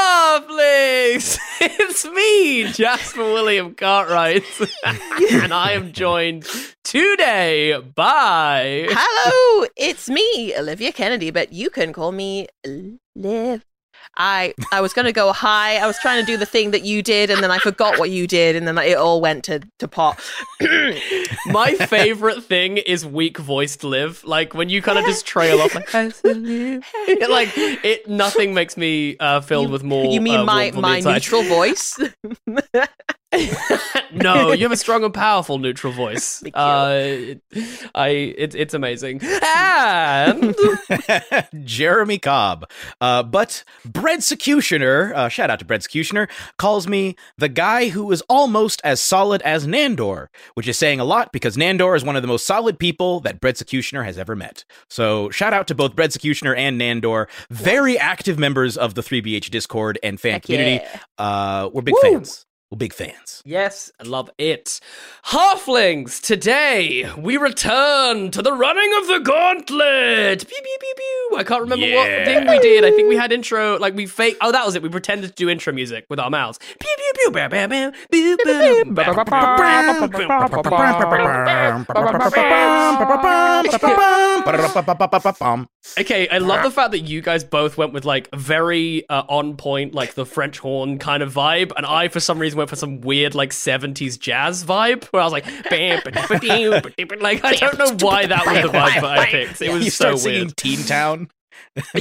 Halflings! It's me, Jasper William Cartwright, and I am joined today by. Hello, it's me, Olivia Kennedy, but you can call me Liv. I I was gonna go high. I was trying to do the thing that you did, and then I forgot what you did, and then it all went to to pot. My favorite thing is weak voiced live. Like when you kind of just trail off, like, like it. Nothing makes me uh, filled with more. You mean uh, my warmth on the my neutral voice? no, you have a strong and powerful neutral voice. Uh, it, I it, it's amazing. And Jeremy Cobb. Uh, but Breadsecutioner, uh, shout out to Breadsecutioner, calls me the guy who is almost as solid as Nandor, which is saying a lot because Nandor is one of the most solid people that Breadsecutioner has ever met. So shout out to both Breadsecutioner and Nandor, very active members of the 3BH Discord and fan Heck community. yeah. Uh, we're big Woo. fans. We're big fans. yes, I love it. Halflings, today we return to the running of the gauntlet. Pew pew pew pew. I can't remember what thing we did. I think we had intro, like we fake. Oh, that was it. We pretended to do intro music with our mouths. Pew pew pew. Bam bam bam. Pew, bam, Okay, I love the fact that you guys both went with like very uh, on point, like the French horn kind of vibe, and I for some reason went for some weird like seventies jazz vibe, where I was like, bam, ba- ba- dee, ba- dee, ba- like I don't know why that was the vibe that I picked. It was you so start singing weird. Teen Town.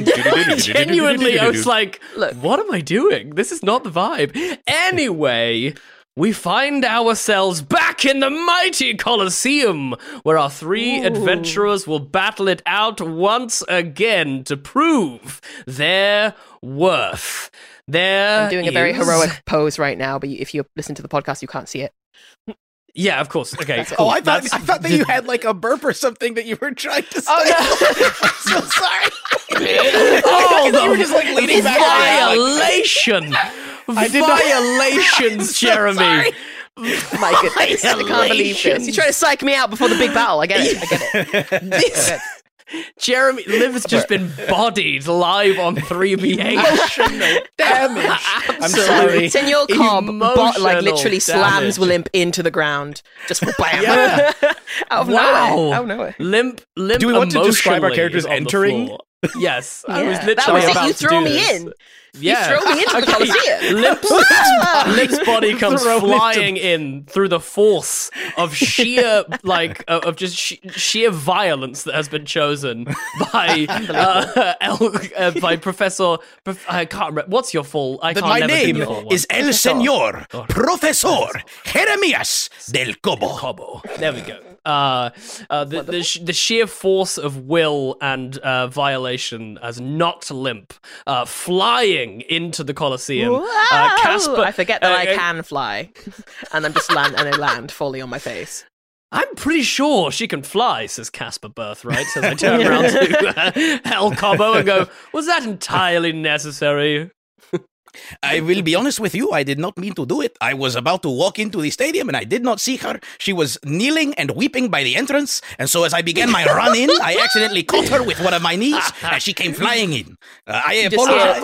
Genuinely, I was like, Look. what am I doing? This is not the vibe. Anyway. We find ourselves back in the mighty Colosseum, where our three adventurers will battle it out once again to prove their worth. There I'm doing a very heroic pose right now, but if you listen to the podcast, you can't see it. Yeah, of course. Okay. Cool. Oh, I thought That's- I thought that you had like a burp or something that you were trying to oh, say. Oh, I'm so sorry. Oh, you were the just like leaning back. violation! Violations, Jeremy. My goodness, I can't believe this. You try to psych me out before the big battle. I get it. I get it. This Jeremy Liv has just been bodied live on 3BH. damage. I'm sorry. Senor Cobb, bo- like Emotional literally slams damage. Limp into the ground. Just bam. Yeah. out of Wow. nowhere. Out of nowhere. Limp, limp. Do we want to describe our characters entering? floor. Yes, I was literally That was it. about You to threw do me this. in. Yeah, threw me into the Colosseum. Limp's, Limp's body comes Thrown into- flying in through the force of sheer, like, uh, of just sh- sheer violence that has been chosen by uh, El, uh, by Professor. Prof- I can't remember. What's your full? I can't my name do your full one. is El Señor Profesor Jeremias del Cobo. Cobo. There we go. Uh, uh, the, the, sh- the sheer force of will and uh, violation has knocked Limp uh, flying into the Colosseum. Uh, Casper, I forget that uh, I uh, can fly, and I'm just land and I land fully on my face. I'm pretty sure she can fly, says Casper Birthright, as I turn around to uh, El Cobo and go, Was that entirely necessary? I will be honest with you, I did not mean to do it. I was about to walk into the stadium and I did not see her. She was kneeling and weeping by the entrance, and so as I began my run in, I accidentally caught her with one of my knees and she came flying in. Uh, I apologize.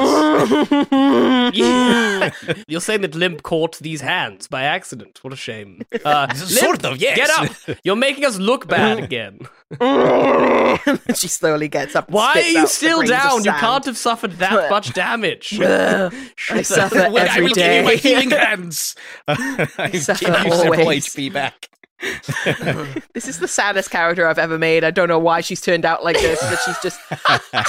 You're saying that Limp caught these hands by accident. What a shame. Uh, Sort Limp, of, yes. Get up. You're making us look bad again. she slowly gets up. and Why are you still down? You can't have suffered that much damage. I suffer Wait, I every will give you my healing hands. I suffer give you several. HP back. This is the saddest character I've ever made. I don't know why she's turned out like this, but she's just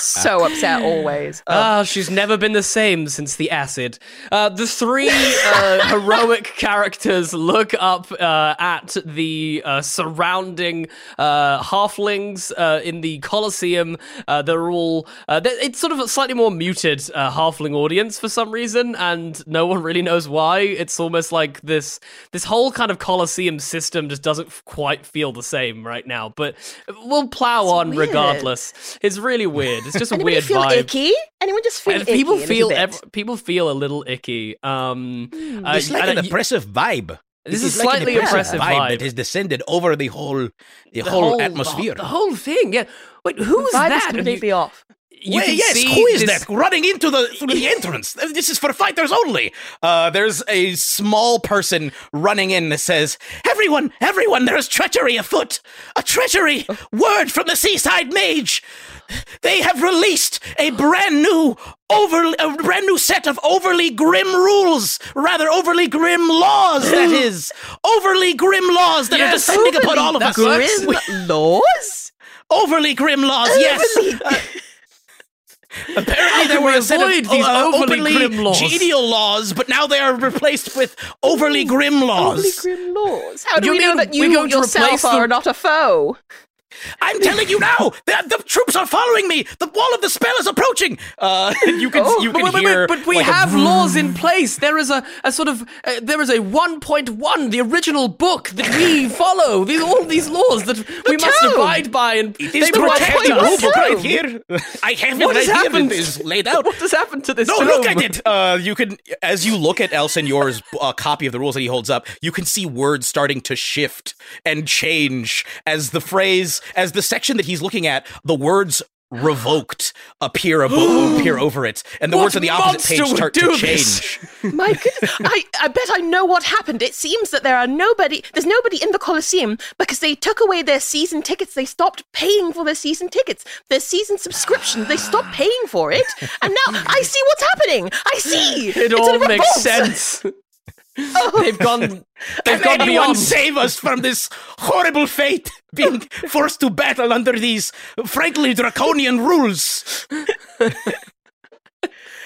so upset always. Oh. Ah, she's never been the same since the acid. Uh, the three uh, heroic characters look up uh, at the uh, surrounding uh, halflings uh, in the Colosseum. Uh, they're all. Uh, they- it's sort of a slightly more muted uh, halfling audience for some reason, and no one really knows why. It's almost like this this whole kind of Colosseum system just doesn't quite feel the same right now. But we'll plow on weird. regardless. It's really weird. It's just a Anybody weird feel vibe. icky? Anyone just feel And icky? people feel ev- people feel a little icky. Um, uh, It's like an oppressive vibe. This It is like an slightly oppressive vibe. that has descended over the whole the, the whole, the atmosphere. the whole thing. Yeah. Wait, who's Vibe is that? Completely you, off. You can yes, who is this- that running into the through the entrance? This is for fighters only. Uh, there's a small person running in that says, "Everyone, everyone, there is treachery afoot! A treachery! Word from the seaside mage! They have released a brand new." Over a brand new set of overly grim rules, rather overly grim laws. That is overly grim laws that are Yes, descending upon all of us. Grim laws? Overly grim laws, yes. Uh, apparently, there were a set of these uh, overly grim laws? genial laws, but now they are replaced with overly grim laws. Holy grim laws. How do You we know that you yourself are not a foe? I'm telling you now, the, the troops are following me. The wall of the spell is approaching. Uh, you can Oh, you But, can wait, wait, hear. wait, but we like have laws in place. There is a, a sort of uh, there is a 1.1, the original book that we follow. These all these laws that we must abide by, and It they is protect us. rulebook right here. I have it What right has here. happened? It is laid out. What has happened to this? No, tome? look at it. Uh, you can, as you look at El Senor's uh, copy of the rules that he holds up, you can see words starting to shift and change as the phrase, as the section that he's looking at, the words revoked appear above, appear over it, and the What words on the opposite page start to change. My goodness, I, I bet I know what happened. It seems that there are nobody, there's nobody in the Colosseum because they took away their season tickets. They stopped paying for their season tickets, their season subscription They stopped paying for it, and now I see what's happening. I see. It It's all makes revolt. sense. They've gone. They've Can gone anyone beyond. save us from this horrible fate, being forced to battle under these frankly draconian rules?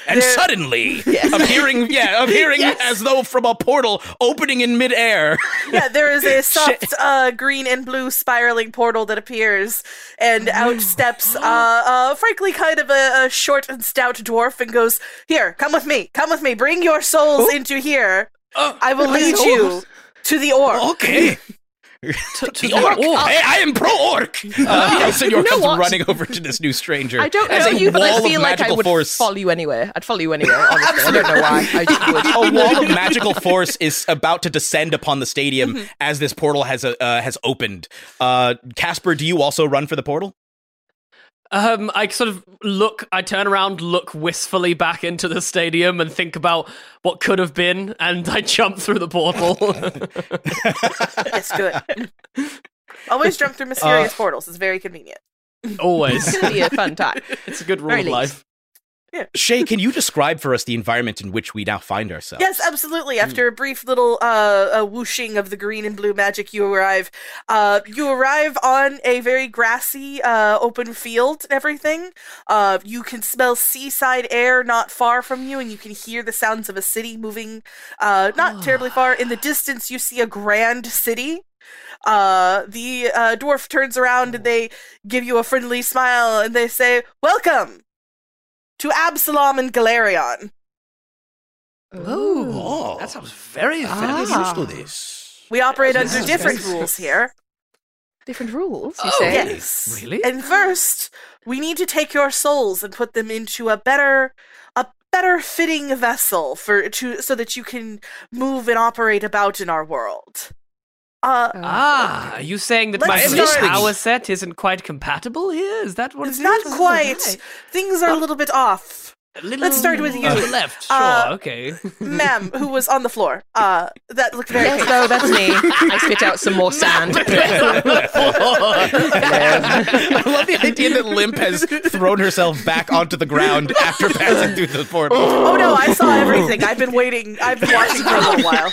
And suddenly, appearing, yeah, appearing as though from a portal opening in midair. yeah, there is a soft uh, green and blue spiraling portal that appears, and out steps, uh, uh, frankly, kind of a, a short and stout dwarf, and goes, "Here, come with me, come with me. Bring your souls into here. I will lead you to the orc." Okay. To the orc. I, I am pro orc. Uh, El Senor you know comes what? running over to this new stranger. I don't know a you, but I feel like I would force. follow you anywhere. I'd follow you anywhere. Honestly, I don't know why. I just would. a wall of magical force is about to descend upon the stadium Mm-hmm. as this portal has uh, uh, has opened. Uh, Casper, do you also run for the portal? Um, I sort of look. I turn around, look wistfully back into the stadium, and think about what could have been, and I jump through the portal. Yes, good. Always jump through mysterious portals. It's very convenient. Always, It's gonna be a fun time. it's a good rule Very of neat. Life. Shay, can you describe for us the environment in which we now find ourselves? Yes, absolutely. After a brief little uh, uh, whooshing of the green and blue magic, you arrive. Uh, you arrive on a very grassy, uh, open field and everything. Uh, you can smell seaside air not far from you, and you can hear the sounds of a city moving uh, not terribly far. In the distance, you see a grand city. Uh, the uh, dwarf turns around and they give you a friendly smile and they say, "Welcome to Absalom and Golarion." Ooh, Oh. that sounds very fancy. Ah. to this. We operate This under different rules here. Different rules, you Oh, say? Yes. Really? And first, we need to take your souls and put them into a better a better fitting vessel for to so that you can move and operate about in our world. Uh Ah, are you saying that Let's my start- power set isn't quite compatible here? Is that what it's it not is? quite. Things are a little bit off. A little Let's start with you. on left. Sure, Uh, okay. Ma'am, who was on the floor. Uh that looked very Yes, painful. no, that's me. I spit out some more sand. I love the idea that Limp has thrown herself back onto the ground after passing through the portal. Oh no, I saw everything. I've been waiting. I've been watching for a little while.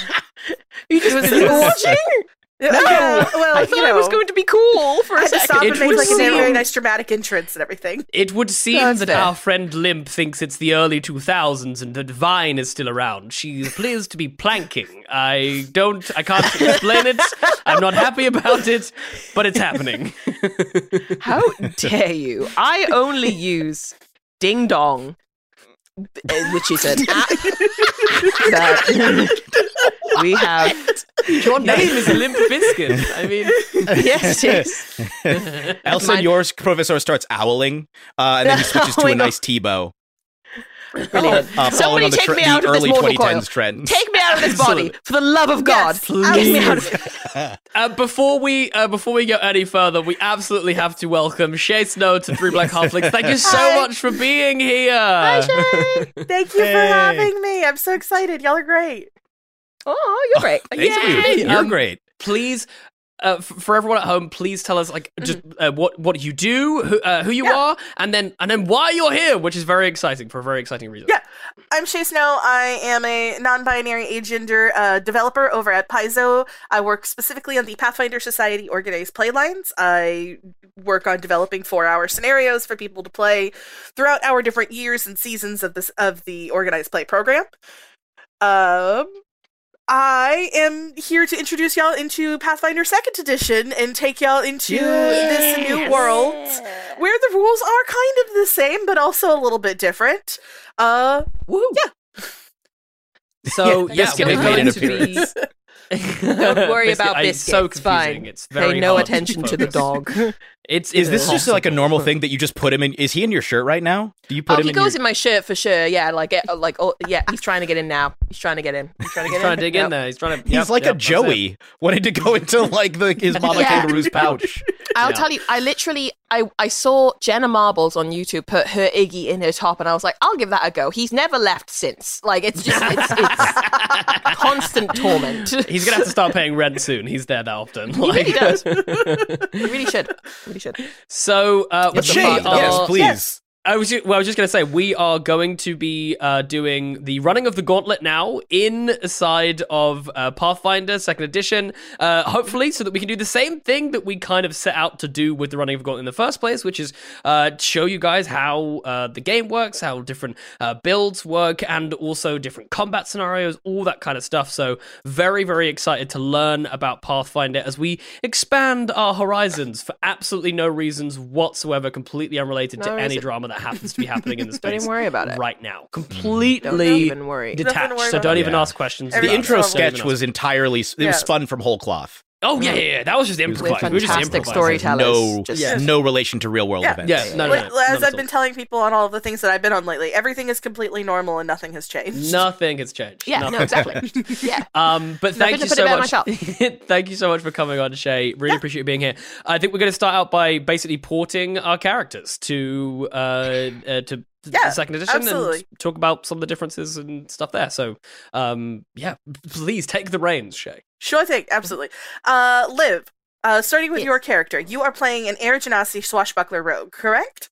you just been watching? Oh, yeah, well, I you thought I was going to be cool for I a had to stop second. and It make would like a very nice dramatic entrance and everything. It would seem That's that fair. our friend Limp thinks it's the early 2000s and that Vine is still around. She appears to be planking. I don't, I can't explain it. I'm not happy about it, but it's happening. How dare you? I only use Ding Dong, which is an app that we have. Your name is Limp Biscuit. I mean, Yes, yes. Elsa, Mine- yours professor starts owling, uh, and then he switches to Oh my a nice Tebow. Brilliant. Uh, Somebody on the, take tre- me the out of this early mortal 2010s coil. trends. Take me out of this body, for the love of God. Yes, Get me out of it. uh, before we uh, before we go any further, we absolutely have to welcome Shay Snow to Three Black Halflings. Thank you so Hi. much for being here. Thank you Hey. for having me. I'm so excited. Y'all are great. Oh, you're great. Thank Yay! you. You're Um, great. please uh, for everyone at home please tell us like just uh, what what you do who, uh, who you are and then and then why you're here which is very exciting for a very exciting reason Yeah. I'm Shay Snow. I am a non-binary agender uh, developer over at Paizo. I work specifically on the Pathfinder Society organized playlines. I work on developing four-hour scenarios for people to play throughout our different years and seasons of this of the organized play program. Um, I am here to introduce y'all into Pathfinder Second Edition and take y'all into this new world where the rules are kind of the same but also a little bit different. Uh, Woo. Yeah. so Yeah, yeah, we're made going an to be- appearance. Don't worry about I- biscuits. It's so It's confusing. fine. It's very Pay no hard to attention to the dog. It's, Is it's this just like a normal thing that you just put him in? Is he in your shirt right now? Do you put Oh, him he in goes your... in my shirt for sure. Yeah, like, eh, like, oh, yeah, he's trying to get in now. He's trying to get in. He's trying to get He's trying to dig Yep. in there. He's trying to. He's yep, like yep, a. Joey wanting to go into like the his mama Yeah. kangaroo's pouch. I'll Yeah. tell you, I literally, I, I saw Jenna Marbles on YouTube put her Iggy in her top, and I was like, I'll give that a go. He's never left since. Like, it's just, it's, it's constant torment. He's gonna have to start paying rent soon. He's there that often. He really Like- does. He really should. Really should. So, uh, Yes, we Shay, fun. are- yes, please. I was ju- well. I was just going to say we are going to be uh, doing the running of the gauntlet now inside of uh, Pathfinder Second Edition. Uh, hopefully, so that we can do the same thing that we kind of set out to do with the running of the gauntlet in the first place, which is uh, show you guys how uh, the game works, how different uh, builds work, and also different combat scenarios, all that kind of stuff. So, very, very excited to learn about Pathfinder as we expand our horizons for absolutely no reasons whatsoever, completely unrelated to No any drama that happens to be happening in the space. Don't even worry about it. right now. Mm. Don't Completely even worry. Nothing to detached. worry So don't even Yeah. ask questions. The about it. intro Don't even sketch ask. was entirely it was spun from whole cloth. Oh yeah, yeah, yeah. That was just was improvised. With We were just fantastic improvising. storytellers. No, Just- Yeah. no relation to real world Yeah. events. Yeah, no, no, Like, no, as not I've been telling people on all of the things that I've been on lately, everything is completely normal and nothing has changed. Nothing has changed. Yeah, Nothing no, exactly. Yeah. Um, but thank to you so much. thank you so much for coming on, Shay. Really appreciate you being here. I think we're going to start out by basically porting our characters to uh, uh to Yeah, the second edition absolutely. and talk about some of the differences and stuff there. So, um, yeah, please take the reins, Shay. Sure thing, absolutely. Uh, Liv, uh, starting with Yes. your character, you are playing an Air Genasi swashbuckler rogue, correct?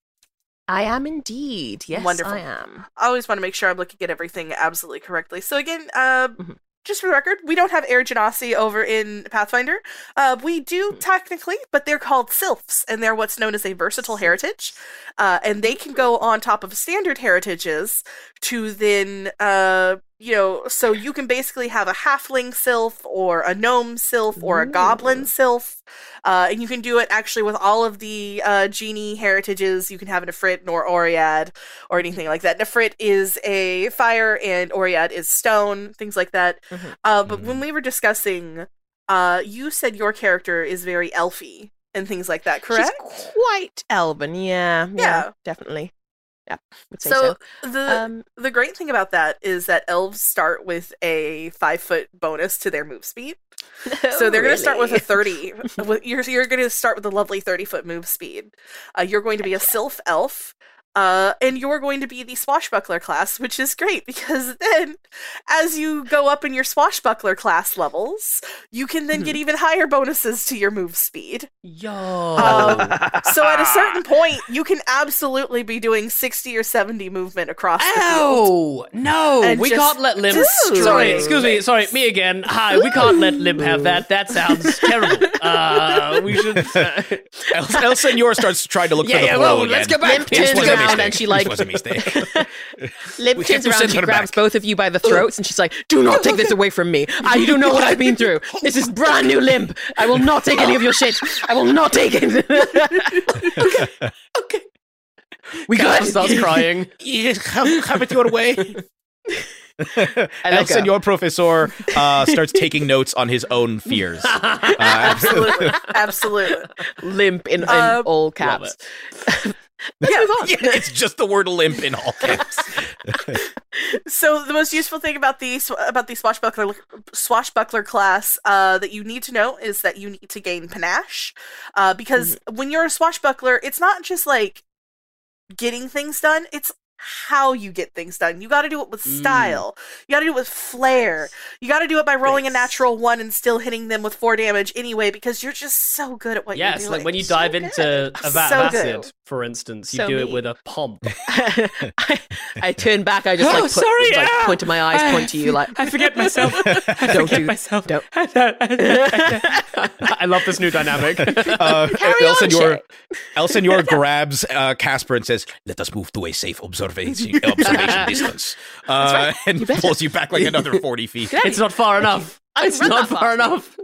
I am indeed. Yes, Wonderful. I am. I always want to make sure I'm looking at everything absolutely correctly. So again, uh, Mhm. Just for the record, we don't have Air Genasi over in Pathfinder. Uh, we do technically, but they're called Sylphs, and they're what's known as a versatile heritage. Uh, and they can go on top of standard heritages to then, uh, you know, so you can basically have a halfling sylph or a gnome sylph or a goblin sylph. Uh, and you can do it actually with all of the uh, genie heritages. You can have an Ifrit nor Oread or anything like that. Nefrit is a fire and Oread is stone, things like that. Mhm. Uh, but when we were discussing, uh, you said your character is very elfy and things like that, correct? She's quite Elven. Yeah, yeah, Yeah. definitely. Yeah, So so. the Um, the great thing about that is that elves start with a five foot bonus to their move speed. So they're going to start with a 30. You're you're going to start with a lovely 30 foot move speed. Uh, you're going to be a sylph elf. Uh, and you're going to be the swashbuckler class, which is great because then, as you go up in your swashbuckler class levels, you can then get even higher bonuses to your move speed. Yo. Um, so at a certain point, you can absolutely be doing 60 or 70 movement across the field. No, And we can't let Limp. destroy Sorry, excuse me. Sorry, me again. Hi, we can't let Limp have that. That sounds terrible. Uh, we should. Uh, El, El Senor starts trying to look Yeah, for the yeah, blow well, again. let's go back. Limp This turns was a around and she like this was a mistake. Limp We turns around, she grabs back. both of you by the throats, and she's like, "Do not take this away from me. I don't know what I've been through. This is brand new Limp. I will not take any of your shit. I will not take it." okay. Okay. we Cal got starts crying. Yeah, have, have it your way. I El let go. Senor Professor uh, starts taking notes on his own fears. Uh, Absolutely. Absolutely. Limp in, in Uh, all caps. Yeah. yeah, it's just the word limp in all caps. So the most useful thing about the about the swashbuckler swashbuckler class uh, that you need to know is that you need to gain panache, uh, because when you're a swashbuckler, it's not just like getting things done; it's how you get things done. You got to do it with Mm. style. You got to do it with flair. You got to do it by rolling a natural one and still hitting them with four damage anyway, because you're just so good at what Yes, you're doing. Yes, like when you So dive good. into a vat So of good. Acid, for instance, you So do it with a pump. I, I turn back. I just Oh, like, put, sorry, like ah! point to my eyes, point to you, like I forget myself. I Don't forget do- myself. don't. I love this new dynamic. Uh, Carry El Senor, El Senor grabs uh, Casper and says, "Let us move to a safe observation, observation distance," uh, right. and You pulls you back like another forty feet. it's not far enough. I It's not that far enough.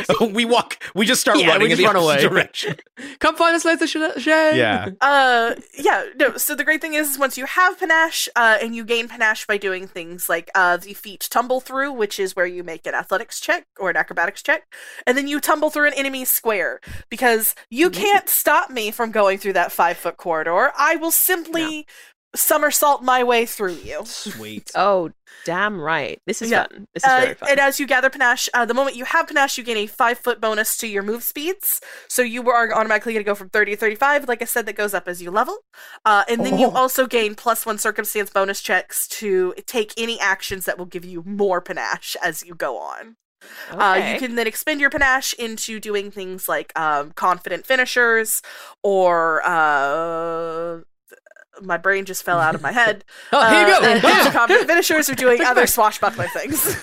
we walk. We just start Yeah, we running in just the run opposite away. direction. Come find us later, Shay. Shay. Yeah. Uh, yeah, no. So the great thing is, once you have panache, uh, and you gain panache by doing things like uh, the feat tumble through, which is where you make an athletics check or an acrobatics check, and then you tumble through an enemy square because you can't stop me from going through that five foot corridor. I will simply somersault my way through you. Sweet. oh, damn right. This is Yeah. fun. This is Uh, very fun. and as you gather panache, uh, the moment you have panache, you gain a five foot bonus to your move speeds. So you are automatically going to go from 30 to 35. Like I said, that goes up as you level. Uh, and then you Oh. also gain plus one circumstance bonus checks to take any actions that will give you more panache as you go on. Uh, you can then expend your panache into doing things like um, confident finishers or. Uh, my brain just fell out of my head. Oh, here you Uh, go. and Ah! confident finishers are doing other swashbuckler things.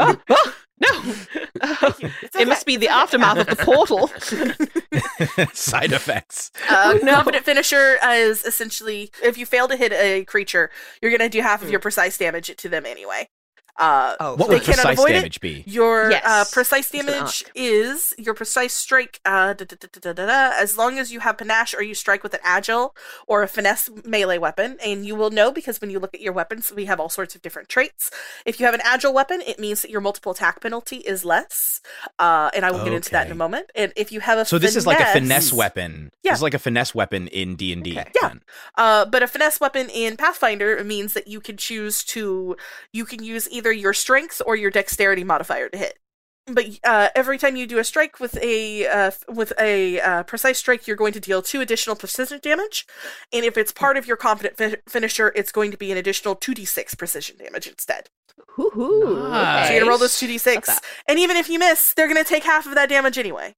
Oh, oh, no. it must be the aftermath of the portal. Side effects. Uh, Oh, no. Confident finisher is essentially if you fail to hit a creature, you're gonna do half of your precise damage to them anyway. Uh, Oh, What They would cannot precise avoid it. damage be? your uh, precise That's what I damage is your precise strike. Uh, da, da, da, da, da, da, da, as long as you have panache or you strike with an agile or a finesse melee weapon, and you will know because when you look at your weapons, we have all sorts of different traits. If you have an agile weapon, it means that your multiple attack penalty is less, uh, and I will get into that in a moment. And if you have a So this is like a finesse weapon. Yeah. This is like a finesse weapon in D and D. Yeah. Uh, but a finesse weapon in Pathfinder means that you can choose to you can use either your strength or your dexterity modifier to hit. But uh, every time you do a strike with a uh, with a uh, precise strike, you're going to deal two additional precision damage, and if it's part of your confident fi- finisher, it's going to be an additional two d six precision damage instead. Hoo-hoo. Nice. So you're gonna roll those two d six, and even if you miss, they're gonna take half of that damage anyway,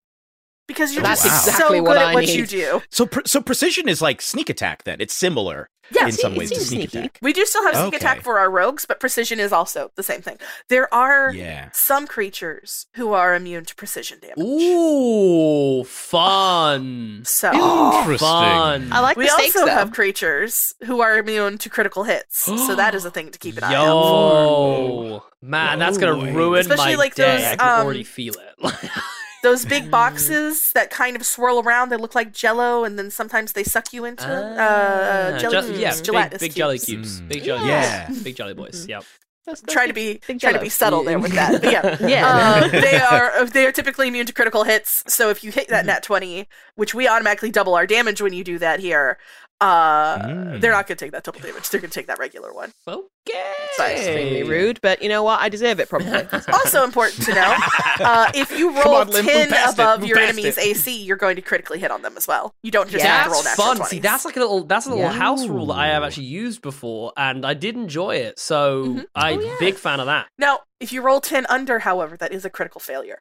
because you're That's just exactly so what good I at what need. you do. So pre- so precision is like sneak attack. Then it's similar Yeah, in it some seems- ways to sneak sneaky. attack. We do still have sneak Okay. attack for our rogues, but precision is also the same thing. There are Yeah. some creatures who are immune to precision damage. Ooh, fun. So Fun. I like we the stakes, also though. have creatures who are immune to critical hits. so that is a thing to keep an eye out for. Yo, man, that's gonna ruin Especially my like day. those, I can um, already feel it. Those big boxes that kind of swirl around, they look like jello, and then sometimes they suck you into them. Uh, uh, Ah, jelly ju- cubes, yeah, big, gelatinous big jelly cubes. cubes, Mm. big jelly, Yeah. big jelly boys. Yep. That's- that's Try to be big try to jello. be subtle there with that, but yeah. Yeah. Uh, they are they are typically immune to critical hits. So if you hit Mm-hmm. that nat twenty, which we automatically double our damage when you do that here, Uh, Mm. they're not going to take that double damage. They're going to take that regular one. Okay. It's extremely rude, but you know what? I deserve it probably. Also important to know, uh, if you roll on, Lim, ten past it, above your enemy's it. AC, you're going to critically hit on them as well. You don't just Yeah, have to roll That's natural fun. 20s. See, that's like a little that's a little Yeah. house rule that I have actually used before, and I did enjoy it. So Mhm. I'm Oh, yeah. big fan of that. now, if you roll ten under, however, that is a critical failure.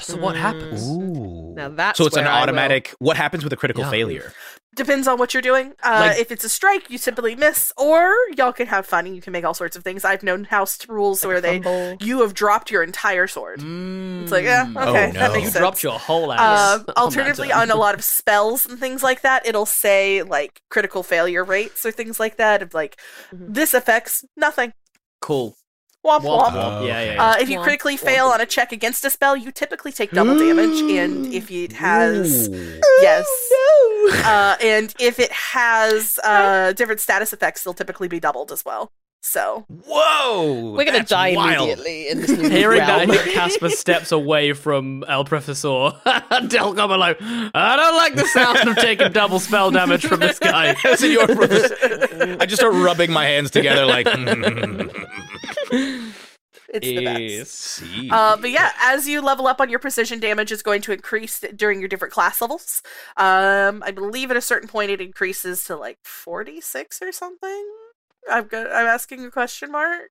So what happens? Ooh. Now that's so it's an where I will- automatic. What happens with a critical Yeah. failure? Depends on what you're doing. Uh, Like- if it's a strike, you simply miss, or y'all can have fun and you can make all sorts of things. I've known house rules where they Fumble. you have dropped your entire sword. Mm. It's like, yeah, Oh, okay, no. that makes You sense. dropped your whole Uh, ass. on alternatively, on a lot of spells and things like that, it'll say like critical failure rates or things like that. Of like, Mhm. this affects nothing. cool. Womp Womp, womp. womp. Oh, Yeah, yeah. yeah. Uh, if you Womp, critically womp. fail on a check against a spell, you typically take double damage, and if it has Ooh. yes, uh, and if it has uh, different status effects, they'll typically be doubled as well. So Whoa! We're gonna die wild. immediately in this new Hearing that, realm. I think Casper steps away from El Professor. Delcom are like, I don't like the sound of taking double spell damage from this guy. As I just start rubbing my hands together like. It's the best. Uh, but yeah, as you level up on your precision damage is going to increase during your different class levels. Um, I believe at a certain point it increases to like forty six or something. I've got. I'm asking a question mark.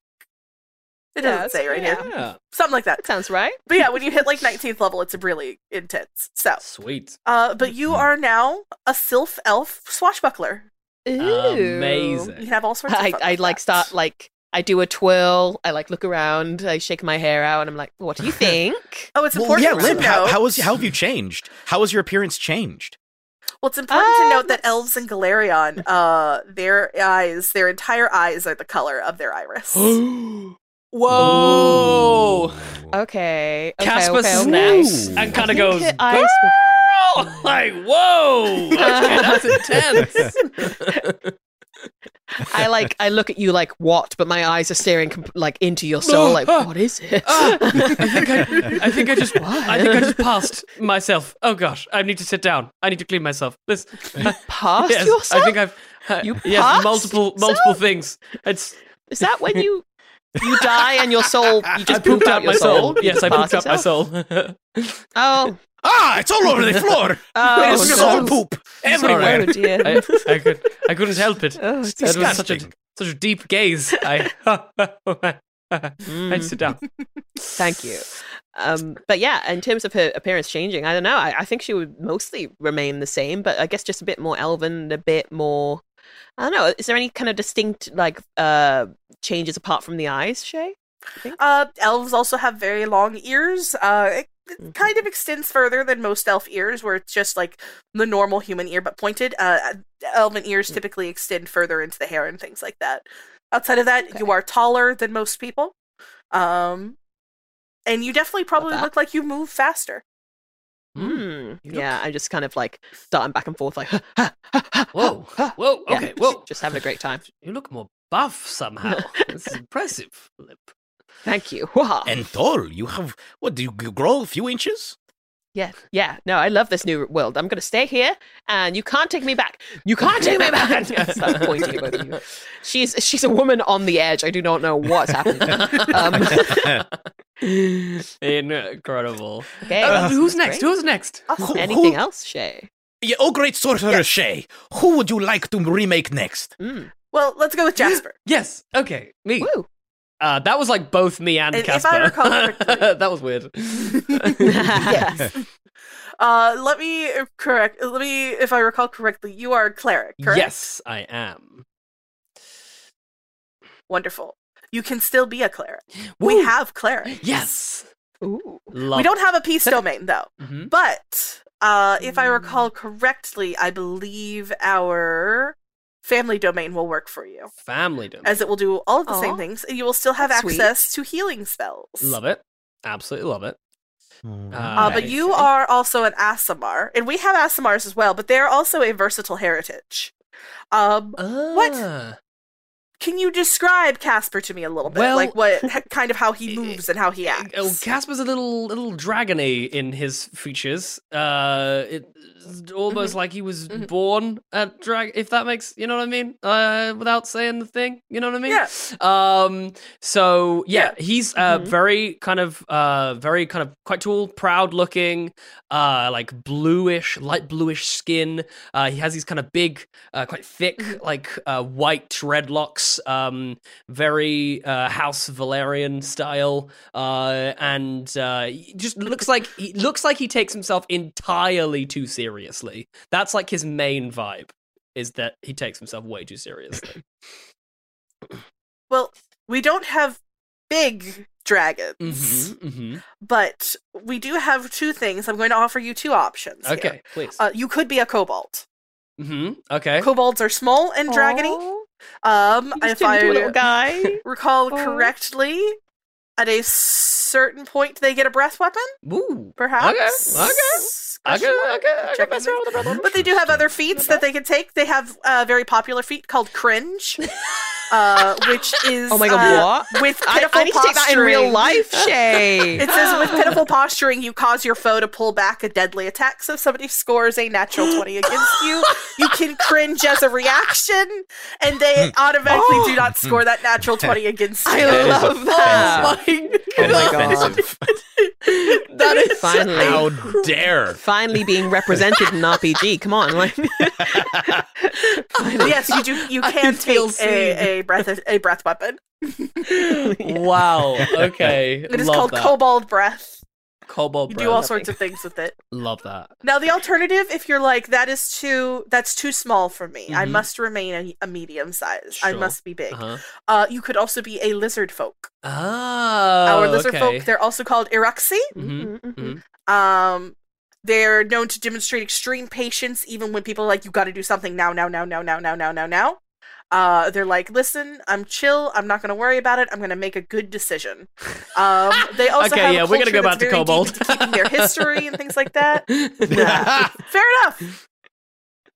It Yeah, doesn't say right here. Yeah. Something like that. That sounds right. But yeah, when you hit like 19th level, it's really intense. So, Sweet. uh, but you are now a sylph elf swashbuckler. Ooh. You Amazing. can have all sorts. Of I, fun I like that. start like I do a twirl. I like look around. I shake my hair out, and I'm like, "What do you think?" Oh, it's well, important yeah, to Lim, note. how, how, was, how have you changed? How has your appearance changed? Well, it's important to note that elves in Golarion, uh, their eyes, their entire eyes are the color of their iris. Whoa! Okay. okay Casper okay, okay. snaps Ooh. and kind of goes, her eyes "Girl!" like, whoa! Okay, that's intense. I like. I look at you like what, but my eyes are staring comp- like into your soul. Like, what is it? Ah, I think I, I think I just, I think I just passed myself. Oh gosh, I need to sit down. I need to clean myself. This, Past yes, yourself. I think I've, uh, You yes, passed multiple, multiple things. It's Is that when you you die and your soul? You I just pooped pooped out my soul. You Yes, I pooped out passed my soul. Oh, Ah, it's all over the floor. oh, it's no. soul poop everywhere. Oh dear. I, I could, I couldn't help it. oh, it's That was such a, such a deep gaze. I, I Mm. sit down. Thank you. Um, but yeah, in terms of her appearance changing, I don't know. I, I think she would mostly remain the same, but I guess just a bit more elven, a bit more. I don't know. Is there any kind of distinct like uh changes apart from the eyes, Shay? Uh, elves also have very long ears. Uh, it, it Mhm. kind of extends further than most elf ears, where it's just like the normal human ear but pointed. Uh, elven ears Mm. typically extend further into the hair and things like that. Outside of that, Okay. you are taller than most people. Um, and you definitely probably look like you move faster. Mm. Hmm. You Yeah, I'm just kind of like darting back and forth, like, Whoa, whoa, Yeah, okay, whoa. just having a great time. You look more buff somehow. this is impressive. Lip. Thank you. Wah. And tall. You have what? Do you grow a few inches? Yeah, yeah. No, I love this new world. I'm gonna stay here, and you can't take me back. You can't take me back. Start pointing at both you. She's she's a woman on the edge. I do not know what's happening. Um, Incredible. okay, Uh, who's that's next? great. Who's next? Awesome. Who- Anything who- else, Shay? Yeah, oh, great sorcerer Yes. Shay. Who would you like to remake next? Mm. Well, let's go with Jasper. Yes. Okay. Me. Woo. Uh, that was like both me and, And if I Casper. recall correctly- that was weird. yes. Uh, let me correct. Let me, if I recall correctly, you are a cleric, correct? Yes, I am. Wonderful. You can still be a cleric. We have cleric. Yes. Ooh. Love We don't have a peace domain though. Mhm. But uh, if I recall correctly, I believe our family domain will work for you, family domain. as it will do all of the Aw. same things, and you will still have That's sweet. access to healing spells. Love it. Absolutely love it. Uh, but you are also an Aasimar, and we have Aasimars as well, but they're also a versatile heritage. Um, What? Can you describe Casper to me a little bit? Well- like what kind of how he moves and how he acts? Oh, Casper's a little little dragony in his features. Uh, it's Mm-hmm. almost like he was born a drag. If that makes you know what I mean. Uh, without saying the thing, you know what I mean. Yeah. Um. So yeah, Yeah. he's uh Mhm. very kind of uh very kind of quite tall, proud looking, uh like bluish, light bluish skin. Uh, he has these kind of big, uh, quite thick, Mm-hmm. like uh white dreadlocks. Um, very uh House Velaryon style. Uh, and uh, just looks like he looks like he takes himself entirely too seriously. That's like his main vibe. Is that he takes himself way too seriously. Well, we don't have big dragons, mm-hmm, mm-hmm. but we do have two things. I'm going to offer you two options. here. Okay, please. Uh, you could be a kobold. mm-hmm. Okay. Kobolds are small and dragony. Aw, Um, if into little guy. recall correctly, at a certain point they get a breath weapon, Ooh. perhaps. Okay. Okay. Okay. Question mark? Okay. Okay. Check That's in right with the brother. But they do have other feats that they can take. They have a very popular feat called cringe, uh, which is Oh my god, uh, what? with pitiful I need to take that in real life, Shay. It says with pitiful posturing, you cause your foe to pull back a deadly attack. So if somebody scores a natural 20 against you, you can cringe as a reaction, and they automatically do not score that natural 20 against you. I love that. offensive. Oh Oh my Offensive. that is Finally. How dare! Finally being represented in RPG. Come on, like yes, you do. You I can feel take a, a breath a breath weapon. wow. Okay. It is Love called that. Kobold Breath. Kobold You do all sorts of things with it. Love that. Now the alternative, if you're like that is too that's too small for me, I Mhm. must remain a, a medium size. I must be big. Uh-huh. Uh, you could also be a lizard folk. Oh, Our lizard okay. folk, they're also called Iruxi. Mhm, Mhm. mhm. Um, they're known to demonstrate extreme patience, even when people are like, "You got to do something now, now, now, now, now, now, now, now, now." Uh, they're like, "Listen, I'm chill. I'm not going to worry about it. I'm going to make a good decision." Um, they also Okay, have yeah, we're gonna culture go back to very deep Kobold. into keeping their history and things like that. Fair enough.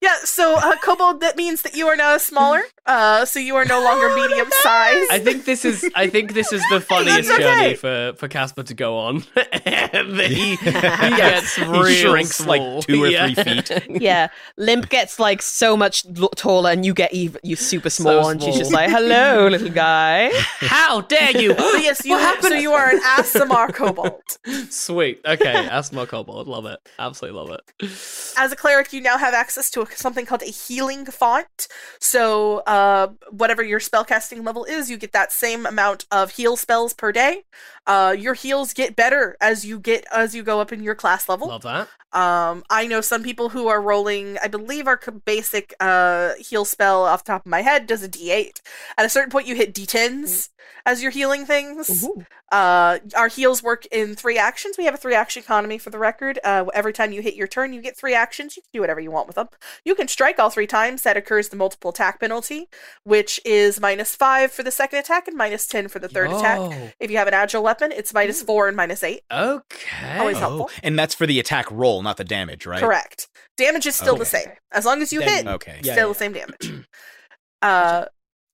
Yeah, so uh, kobold that means that you are now smaller. Uh, so you are no longer medium size. I think this is. I think this is the funniest okay. journey for for Casper to go on. he, he gets real he shrinks small. like two or Yeah. three feet. yeah, Limp gets like so much taller, and you get even you super small, and she's just like, "Hello, little guy." How dare you? But yes, you so you are an Aasimar kobold. Sweet. Okay, Asthma Kobold. Love it. Absolutely love it. As a cleric, you now have access to a, something called a healing font. So, uh, Uh, whatever your spellcasting level is, you get that same amount of heal spells per day. Uh, your heals get better as you get as you go up in your class level. Love that. Um, I know some people who are rolling. I believe our basic uh heal spell off the top of my head does a D8. At a certain point, you hit D10s as you're healing things. Uh, our heals work in three actions. We have a three action economy for the record. Uh, every time you hit your turn, you get three actions. You can do whatever you want with them. You can strike all three times. That occurs the multiple attack penalty, which is minus five for the second attack and minus ten for the third attack. If you have an agile weapon, it's minus four and minus eight. Okay. Always Oh, helpful. and that's for the attack roll, not the damage, right? Correct. Damage is still the same. As long as you Then- hit, Okay. Yeah, still yeah. the same damage. uh,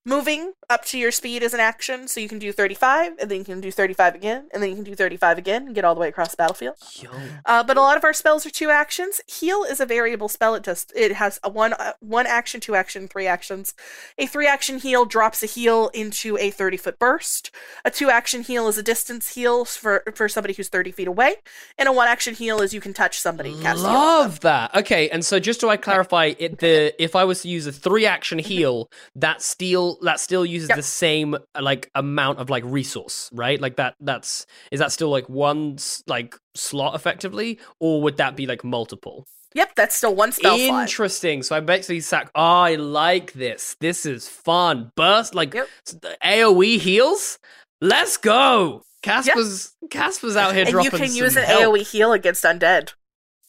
moving up to your speed is an action, so you can do 35, and then you can do 35 again, and then you can do 35 again, and get all the way across the battlefield. Yo. Uh, but a lot of our spells are two actions. Heal is a variable spell. It does it has a one uh, one action, two action, three actions. A three action heal drops a heal into a 30 foot burst. A two action heal is a distance heal for for somebody who's 30 feet away, and a one action heal is you can touch somebody. and Cast a heal on them. Love that. Okay, and so just to I clarify, it the if I was to use a three action heal, that still that still uses Yep. the same like amount of like resource, right? Like that that's is that still like one like slot effectively, or would that be like multiple? Yep, that's still one spell slot. Interesting. So I basically sack. Oh, I like this. This is fun. Burst like Yep. the AOE heals. Let's go. Casper's Casper's out here And dropping you can some use an help. AoE heal against undead.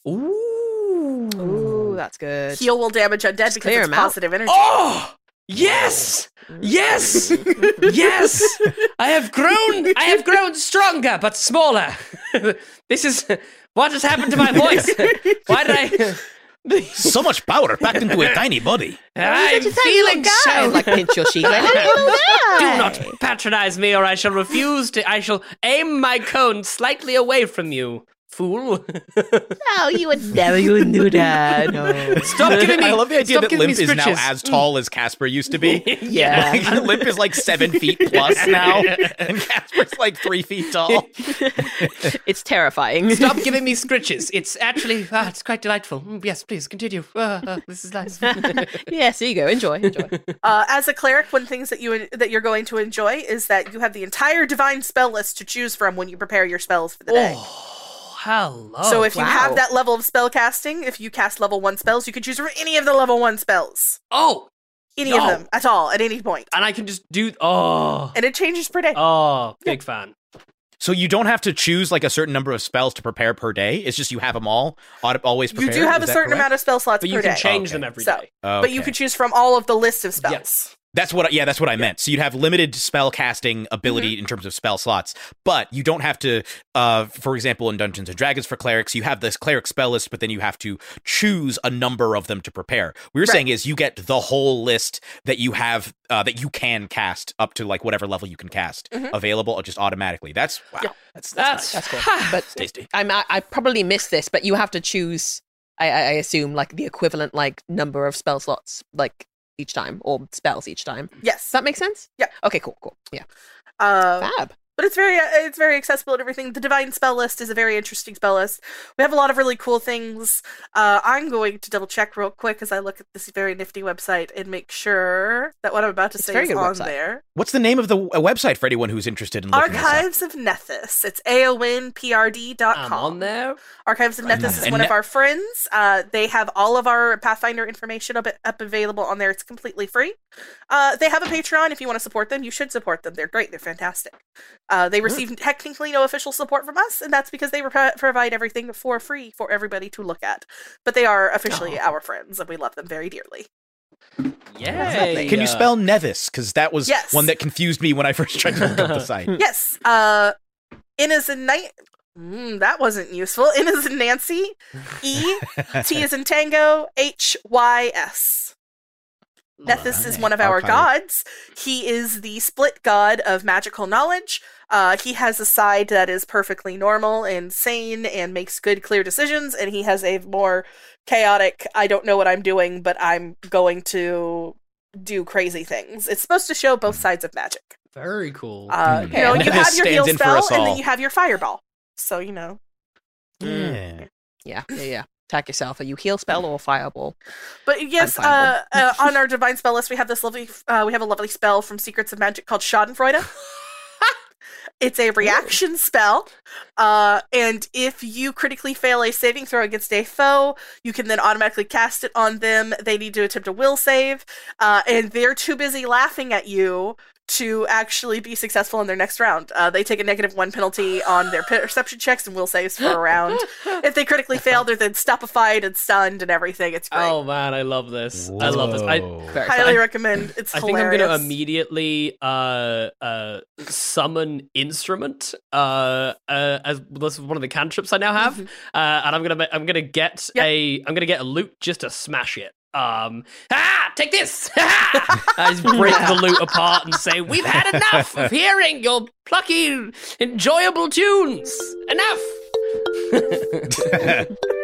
Ooh. Ooh, that's good. Heal will damage undead because clear it's 'em out. positive energy. Oh yes, yes, yes. I have grown. I have grown stronger, but smaller. this is what has happened to my voice. Why did I? So much power packed into a tiny body. I'm Such a tiny little feeling guy. so. Like pinch your cheek. Like, Do not patronize me, or I shall refuse to. I shall aim my cone slightly away from you, fool. No, you would never. You would do that. No. Stop giving me. I love the idea that giving Limp is now as tall as Casper used to be. Yeah. Like, Limp is like seven feet plus now, and Casper's like three feet tall. it's terrifying. Stop giving me scritches. It's actually, ah, it's quite delightful. Mm, yes, please continue. Ah, ah, this is nice. yes, there you go. Enjoy. Enjoy. Uh, as a cleric, one things that you that you're going to enjoy is that you have the entire divine spell list to choose from when you prepare your spells for the day. oh, hello. so if you have that level of spell casting, if you cast level one spells, you can choose from any of the level one spells, oh, any No. of them at all at any point. point, and I can just do. Oh, and it changes per day. oh, big fan. So you don't have to choose like a certain number of spells to prepare per day. It's just you have them all auto- always you do have Is a certain correct? amount of spell slots But per you can day, change Okay. them every So- day. Oh, but you can choose from all of the list of spells. Yes. That's what. Yeah, that's what I meant. So you'd have limited spell casting ability Mm-hmm. in terms of spell slots, but you don't have to. Uh, for example, in Dungeons and Dragons for clerics, you have this cleric spell list, but then you have to choose a number of them to prepare. What you're Right. saying is you get the whole list that you have uh, that you can cast up to like whatever level you can cast Mhm. available just automatically. That's wow. Yeah. That's that's, That's nice. That's cool. But tasty. I'm, I, I probably missed this, but you have to choose. I, I I assume like the equivalent like number of spell slots like each time or spells each time. Does Yes. that make sense? Yeah. Okay. Cool. Cool. Yeah. Uh, Fab. But it's very uh, it's very accessible and everything. The divine spell list is a very interesting spell list. We have a lot of really cool things. Uh, I'm going to double check real quick as I look at this very nifty website and make sure that what I'm about to It's say is good on website. there. What's the name of the uh, website for anyone who's interested in looking this up? Archives of Nethys. It's aonprd.com. I'm on there. Archives of Nethys is one Ne- of our friends. Uh, they have all of our Pathfinder information up, up available on there. It's completely free. Uh, they have a Patreon. If you want to support them, you should support them. They're great. They're fantastic. Uh, they receive technically no official support from us, and that's because they pro- provide everything for free for everybody to look at. But they are officially our friends, and we love them very dearly. Yay. Can you spell Nevis? Because that was Yes. one that confused me when I first tried to look up the site. Yes. Uh, N is in night. Mm, that wasn't useful. N is in Nancy. E. T is in Tango. H Y S. Nethys is one of our archive. gods. He is the split god of magical knowledge. Uh, he has a side that is perfectly normal and sane and makes good, clear decisions, and he has a more chaotic, I don't know what I'm doing, but I'm going to do crazy things. It's supposed to show both sides of magic. Very cool. Uh, Hmm. You know, you have your heal stands in for spell, and then you have your fireball. So, you know. Yeah. Yeah. Yeah. Yeah. Attack yourself. Are you heal spell or a fireball? But yes, uh, uh, on our divine spell list, we have this lovely, uh, we have a lovely spell from Secrets of Magic called Schadenfreude. it's a reaction spell, uh, and if you critically fail a saving throw against a foe, you can then automatically cast it on them. They need to attempt a will save, uh, and they're too busy laughing at you to actually be successful in their next round. Uh, they take a negative one penalty on their perception checks and will saves for a round. if they critically fail, they're then stupefied and stunned and everything. It's great. Oh man, I love this. I love this. I, highly fun. recommend. It's I think. I'm gonna immediately uh uh summon instrument uh uh as this is one of the cantrips I now have uh and I'm gonna I'm gonna get yep. a I'm gonna get a loot just to smash it. Um, ah, take this! I just break the loot apart and say, "We've had enough of hearing your plucky, enjoyable tunes. Enough."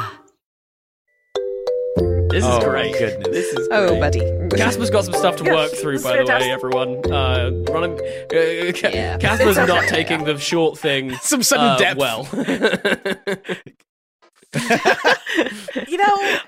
This is Oh, great. goodness. This is Oh, great. buddy. Casper's got some stuff to Yeah, work through, by the way, everyone. Uh, running, uh, Ca- Yeah. Casper's not taking the short thing Some sudden uh, depth. well. You know,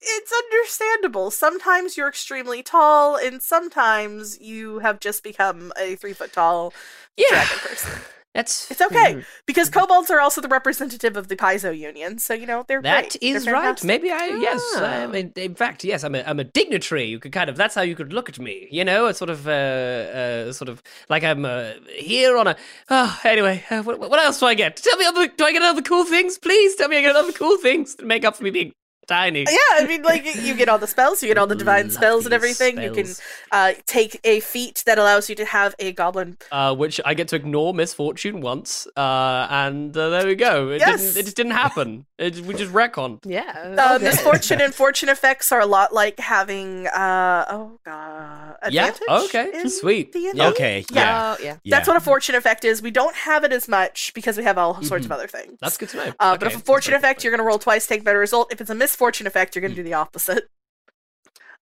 it's understandable. Sometimes you're extremely tall, and sometimes you have just become a three foot tall yeah, dragon person. That's It's okay because kobolds are also the representative of the Paizo Union, so you know they're That is They're right. Maybe I yes. I mean, in fact, yes. I'm a I'm a dignitary. You could kind of that's how you could look at me. You know, a sort of uh, uh sort of like I'm uh, here on a. Oh, anyway, uh, what, what else do I get? Tell me other. Do I get other cool things? Please tell me I get other cool things to make up for me being tiny. Yeah, I mean, like you get all the spells, you get all the divine Love spells and these everything. You can uh, take a feat that allows you to have a goblin. Uh, which I get to ignore misfortune once, uh, and uh, there we go. It Yes. didn't. It just didn't happen. It, we just retcon. Yeah. Uh, misfortune and fortune effects are a lot like having uh oh god Yeah, okay, sweet. D&D? Okay, yeah. Oh, yeah. That's what a fortune effect is. We don't have it as much because we have all sorts of other things. Mm-hmm. That's good to know. Uh, but if a fortune very effect, you're going to roll twice, take better result. If it's a misfortune effect, you're going to do the opposite.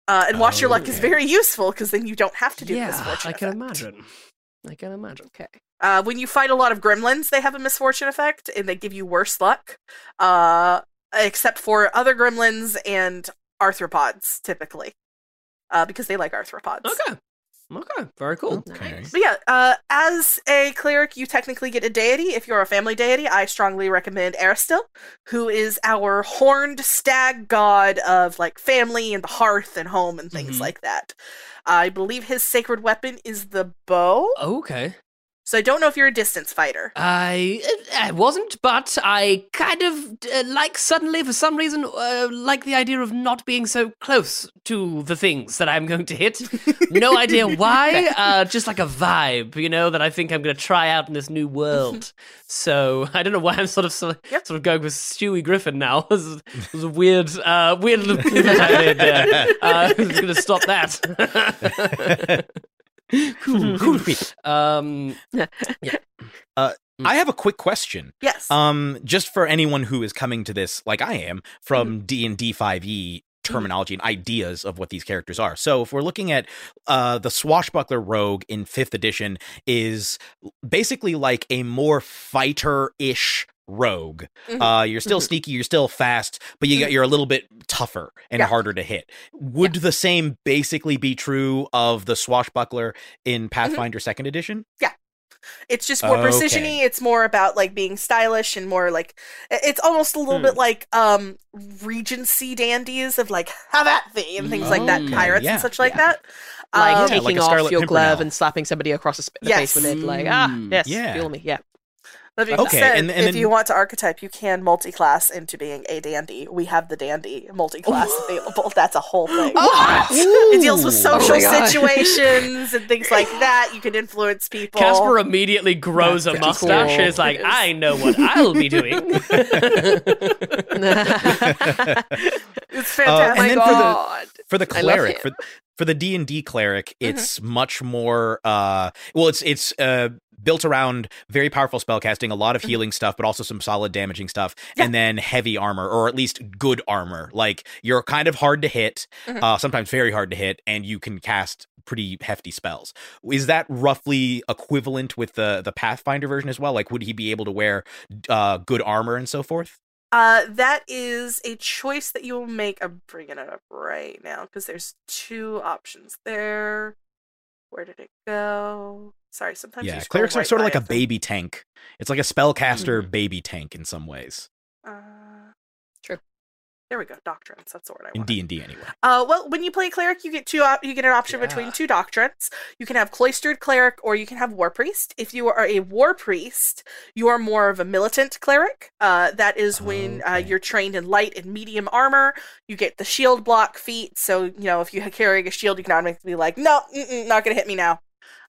Uh, and watch your luck is very useful because then you don't have to do yeah, misfortune I can effect. imagine. I can imagine. Okay. Uh, when you fight a lot of gremlins, they have a misfortune effect and they give you worse luck. Uh, except for other gremlins and arthropods, typically. Uh, because they like arthropods. Okay. Okay. Very cool. Okay. But yeah, uh, as a cleric, you technically get a deity. If you're a family deity, I strongly recommend Erastil, who is our horned stag god of like family and the hearth and home and things Mhm. like that. I believe his sacred weapon is the bow. Okay. So I don't know if you're a distance fighter. I I wasn't, but I kind of uh, like suddenly, for some reason, uh, like the idea of not being so close to the things that I'm going to hit. no idea why, uh, just like a vibe, you know, that I think I'm going to try out in this new world. so I don't know why I'm sort of sort of, Yep. sort of going with Stewie Griffin now. this, is, this is a weird, uh, weird little I made there. Uh, I'm going to stop that. cool, cool. Um, I have a quick question. Yes. Um, just for anyone who is coming to this like I am from D and D five E terminology and ideas of what these characters are. So if we're looking at uh the swashbuckler rogue in fifth edition is basically like a more fighter-ish rogue. Mhm. Uh you're still sneaky, you're still fast, but you got you're a little bit tougher and Yeah. harder to hit. Would the same basically be true of the swashbuckler in Pathfinder second edition? Yeah. It's just more Okay. precisiony. It's more about like being stylish and more like it's almost a little Hmm. bit like um Regency dandies of like have at thee and things like that, pirates yeah, and such like yeah. that. Like Um, Yeah, taking like a off Scarlet your glove and slapping somebody across the, sp- the Yes. face with it. Like, ah, Mm. yes, Yeah. feel me. Yeah. That being Okay, said, and- and if then- you want to archetype, you can multi-class into being a dandy. We have the dandy multi-class available. That's a whole thing. What? It deals with Oh social my God. situations and things like that. You can influence people. Casper immediately grows a mustache. cool. Is like, I know what I'll be doing. It's Uh, fantastic. and then my for the God. for the cleric for for the D and D cleric, Mm-hmm. it's much more. uh Well, it's it's uh built around very powerful spellcasting, a lot of healing stuff, but also some solid damaging stuff, and then heavy armor, or at least good armor. Like you're kind of hard to hit, Mhm. uh, sometimes very hard to hit, and you can cast pretty hefty spells. Is that roughly equivalent with the the Pathfinder version as well? Like, would he be able to wear uh, good armor and so forth? Uh, that is a choice that you will make. I'm bringing it up right now because there's two options there. Where did it go? Sorry, sometimes you yeah, scroll clerics are sort of like a it. baby tank. It's like a spellcaster baby tank in some ways. Uh, True. There we go. Doctrines. That's the word I want. In. D and D, anyway. Uh, well, when you play cleric, you get two. Op- you get an option between two doctrines. You can have cloistered cleric, or you can have war priest. If you are a war priest, you are more of a militant cleric. Uh, that is when uh, you're trained in light and medium armor. You get the shield block feat. So you know if you're carrying a shield, you can automatically be like, no, mm-mm, not gonna hit me now.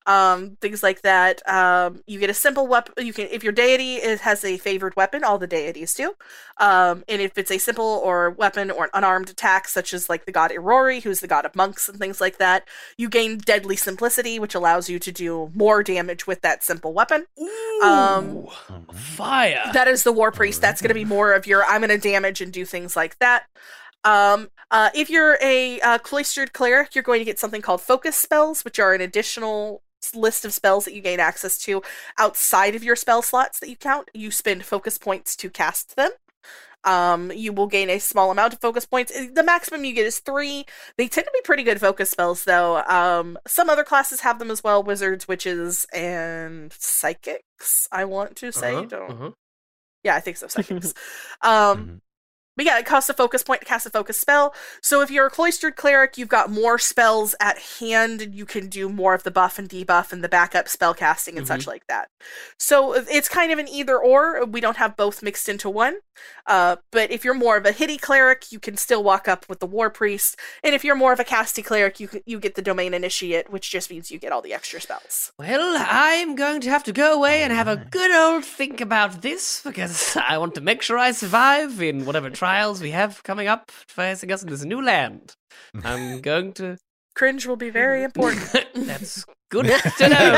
Um, things like that. Um, you get a simple weapon. You can, if your deity is, has a favored weapon, all the deities do. Um, and if it's a simple or weapon or an unarmed attack, such as like the god Irori, who's the god of monks and things like that, you gain deadly simplicity, which allows you to do more damage with that simple weapon. Um, Fire. that is the war priest. That's going to be more of your I'm going to damage and do things like that. Um, uh, if you're a uh, cloistered cleric, you're going to get something called focus spells, which are an additional list of spells that you gain access to outside of your spell slots that you count. You spend focus points to cast them. Um, you will gain a small amount of focus points. Uh, The maximum you get is three. They tend to be pretty good focus spells, though. Um, some other classes have them as well: wizards, witches, and psychics. I want to say, Uh-huh, don't uh-huh. yeah, I think so. Psychics. um, but yeah, it costs a focus point to cast a focus spell. So if you're a cloistered cleric, you've got more spells at hand, and you can do more of the buff and debuff and the backup spell casting and such like that. So it's kind of an either or. We don't have both mixed into one. Uh, but if you're more of a hitty cleric, you can still walk up with the war priest. And if you're more of a casty cleric, you you get the domain initiate, which just means you get all the extra spells. Well, I'm going to have to go away and have a good old think about this because I want to make sure I survive in whatever trials we have coming up facing us in this new land. I'm going to. Cringe will be very important. That's good to know.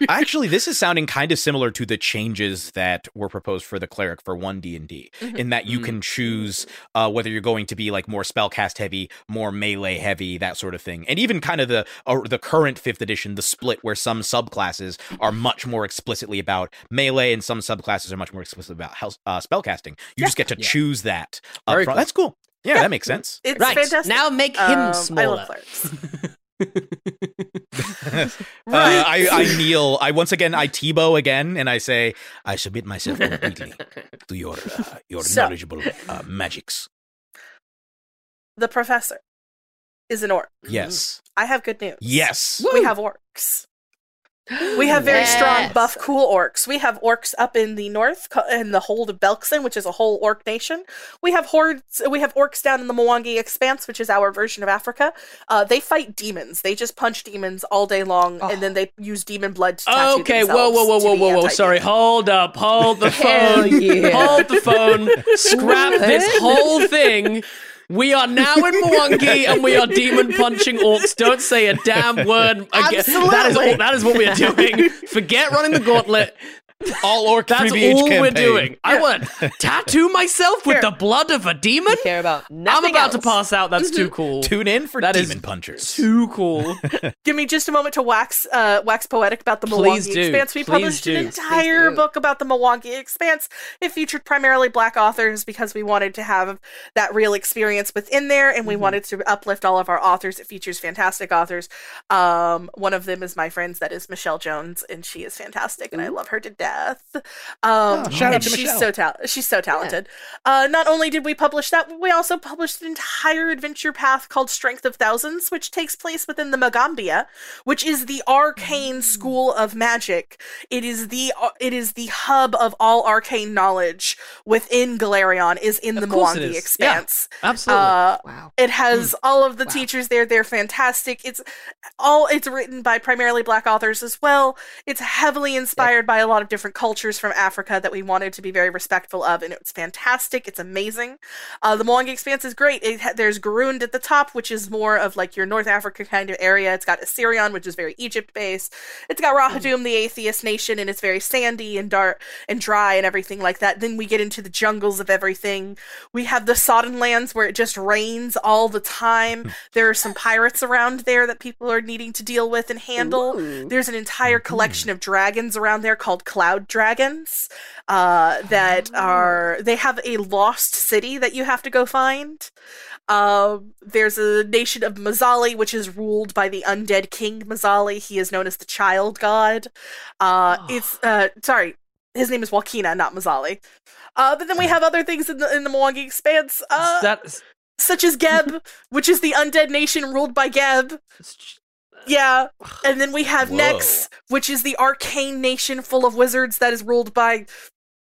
Actually, this is sounding kind of similar to the changes that were proposed for the cleric for one D and D, Mhm. in that you can choose uh, whether you're going to be like more spellcast heavy, more melee heavy, that sort of thing, and even kind of the uh, the current fifth edition, the split where some subclasses are much more explicitly about melee and some subclasses are much more explicit about uh, spellcasting. You just get to Yeah. choose that. Up front. cool. That's cool. Yeah, that makes sense. It's right fantastic. now, make him Um, I smaller. love clerics. Uh, I, I kneel. I once again I Tebow again, and I say, I submit myself completely to your uh, your So- knowledgeable uh, magics. the professor is an orc. Yes, I have good news. yes. We have orcs. We have very strong buff cool orcs. We have orcs up in the north in the hold of Belkzen, which is a whole orc nation. We have hordes we have orcs down in the Mwangi expanse, which is our version of Africa. Uh, they fight demons. They just punch demons all day long and then they use demon blood to tattoo Okay, whoa, whoa, whoa, whoa, whoa, whoa! Sorry, hold up, hold the phone, yeah. hold the phone, scrap this whole thing. We are now in Mwangi and we are demon punching orcs. Don't say a damn word again. That is all, that is what we are doing. Forget running the gauntlet. All orc That's 3BH all we're doing. I want to tattoo myself with Here. the blood of a demon. Care about I'm nothing about to else. pass out. That's too cool. Tune in for That is demon punchers. Too cool. Give me just a moment to wax uh, wax poetic about the Please Mwangi do. Expanse. We Please published do. an Please entire do. book about the Mwangi Expanse. It featured primarily black authors because we wanted to have that real experience within there, and we Mm-hmm. wanted to uplift all of our authors. It features fantastic authors. Um, one of them is my friend's, that is Michelle Jones, and she is fantastic, and I love her to death. Um, Oh, shout out to she's Michelle. so ta- she's so talented. Uh, not only did we publish that, we also published an entire adventure path called Strength of Thousands, which takes place within the Magaambya, which is the arcane Mm. school of magic. It is the uh, it is the hub of all arcane knowledge within Golarion. Is in the Of course it Mwangi is. Expanse. Absolutely. Uh, Wow. it has all of the teachers there. They're fantastic. It's all it's written by primarily black authors as well. It's heavily inspired by a lot of different different cultures from Africa that we wanted to be very respectful of, and it's fantastic. It's amazing. Uh, the Mwangi Expanse is great. It ha- there's Garund at the top, which is more of like your North Africa kind of area. It's got Osirion, which is very Egypt based. It's got mm-hmm. Rahadoum, the atheist nation, and it's very sandy and dark and dry and everything like that. Then we get into the jungles of everything. We have the Sodden lands where it just rains all the time. Mm. There are some pirates around there that people are needing to deal with and handle. There's an entire mm-hmm. collection of dragons around there called cloud dragons uh, that are they have a lost city that you have to go find. Um, there's a nation of Mzali, which is ruled by the undead king Mzali. He is known as the child god. Uh, it's uh, sorry, his name is Walkena, not Mzali. Uh, but then we have other things in the in the Mwangi Expanse, uh, such as Geb, which is the undead nation ruled by Geb. Yeah, and then we have Whoa. Nex, which is the arcane nation full of wizards that is ruled by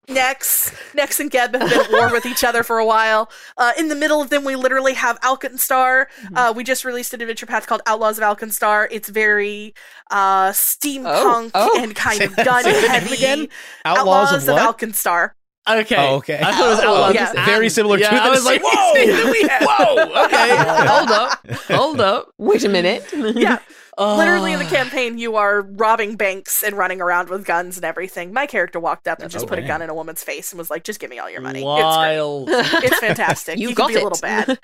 Nex. Nex and Geb have been at war with each other for a while. Uh, in the middle of them, we literally have Alkenstar. Uh, we just released an adventure path called Outlaws of Alkenstar. It's very uh, steampunk oh. and kind of gun say the name heavy. again? Outlaws of what? Alkenstar. Okay. Oh, okay. I thought it was Oh, Outlaws. yeah. and- Very similar to yeah, the I was like, series whoa, that we had. whoa, okay, hold up, hold up. Wait a minute. Yeah. Literally in the Oh. campaign, you are robbing banks and running around with guns and everything. My character walked up and just oh, put a gun in a woman's face and was like, "Just give me all your money." Wild. It's great. It's fantastic. You you got can be it. a little bad,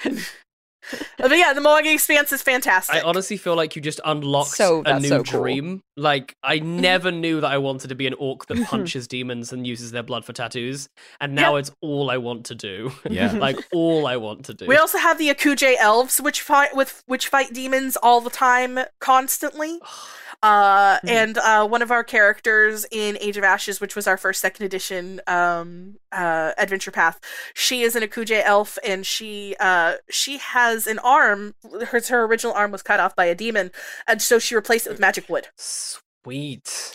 but yeah, the Mwangi Expanse is fantastic. I honestly feel like you just unlocked So- a new so cool. dream. Like I mm-hmm. never knew that I wanted to be an orc that mm-hmm. punches demons and uses their blood for tattoos, and now it's all I want to do. Yeah. like all I want to do. we also have the Ekujae elves, which fight with which fight demons all the time, constantly. Uh, and uh, one of our characters in Age of Ashes, which was our first second edition um, uh, adventure path, she is an Ekujae elf, and she uh, she has an arm. Her her original arm was cut off by a demon, and so she replaced it with magic wood. Sweet.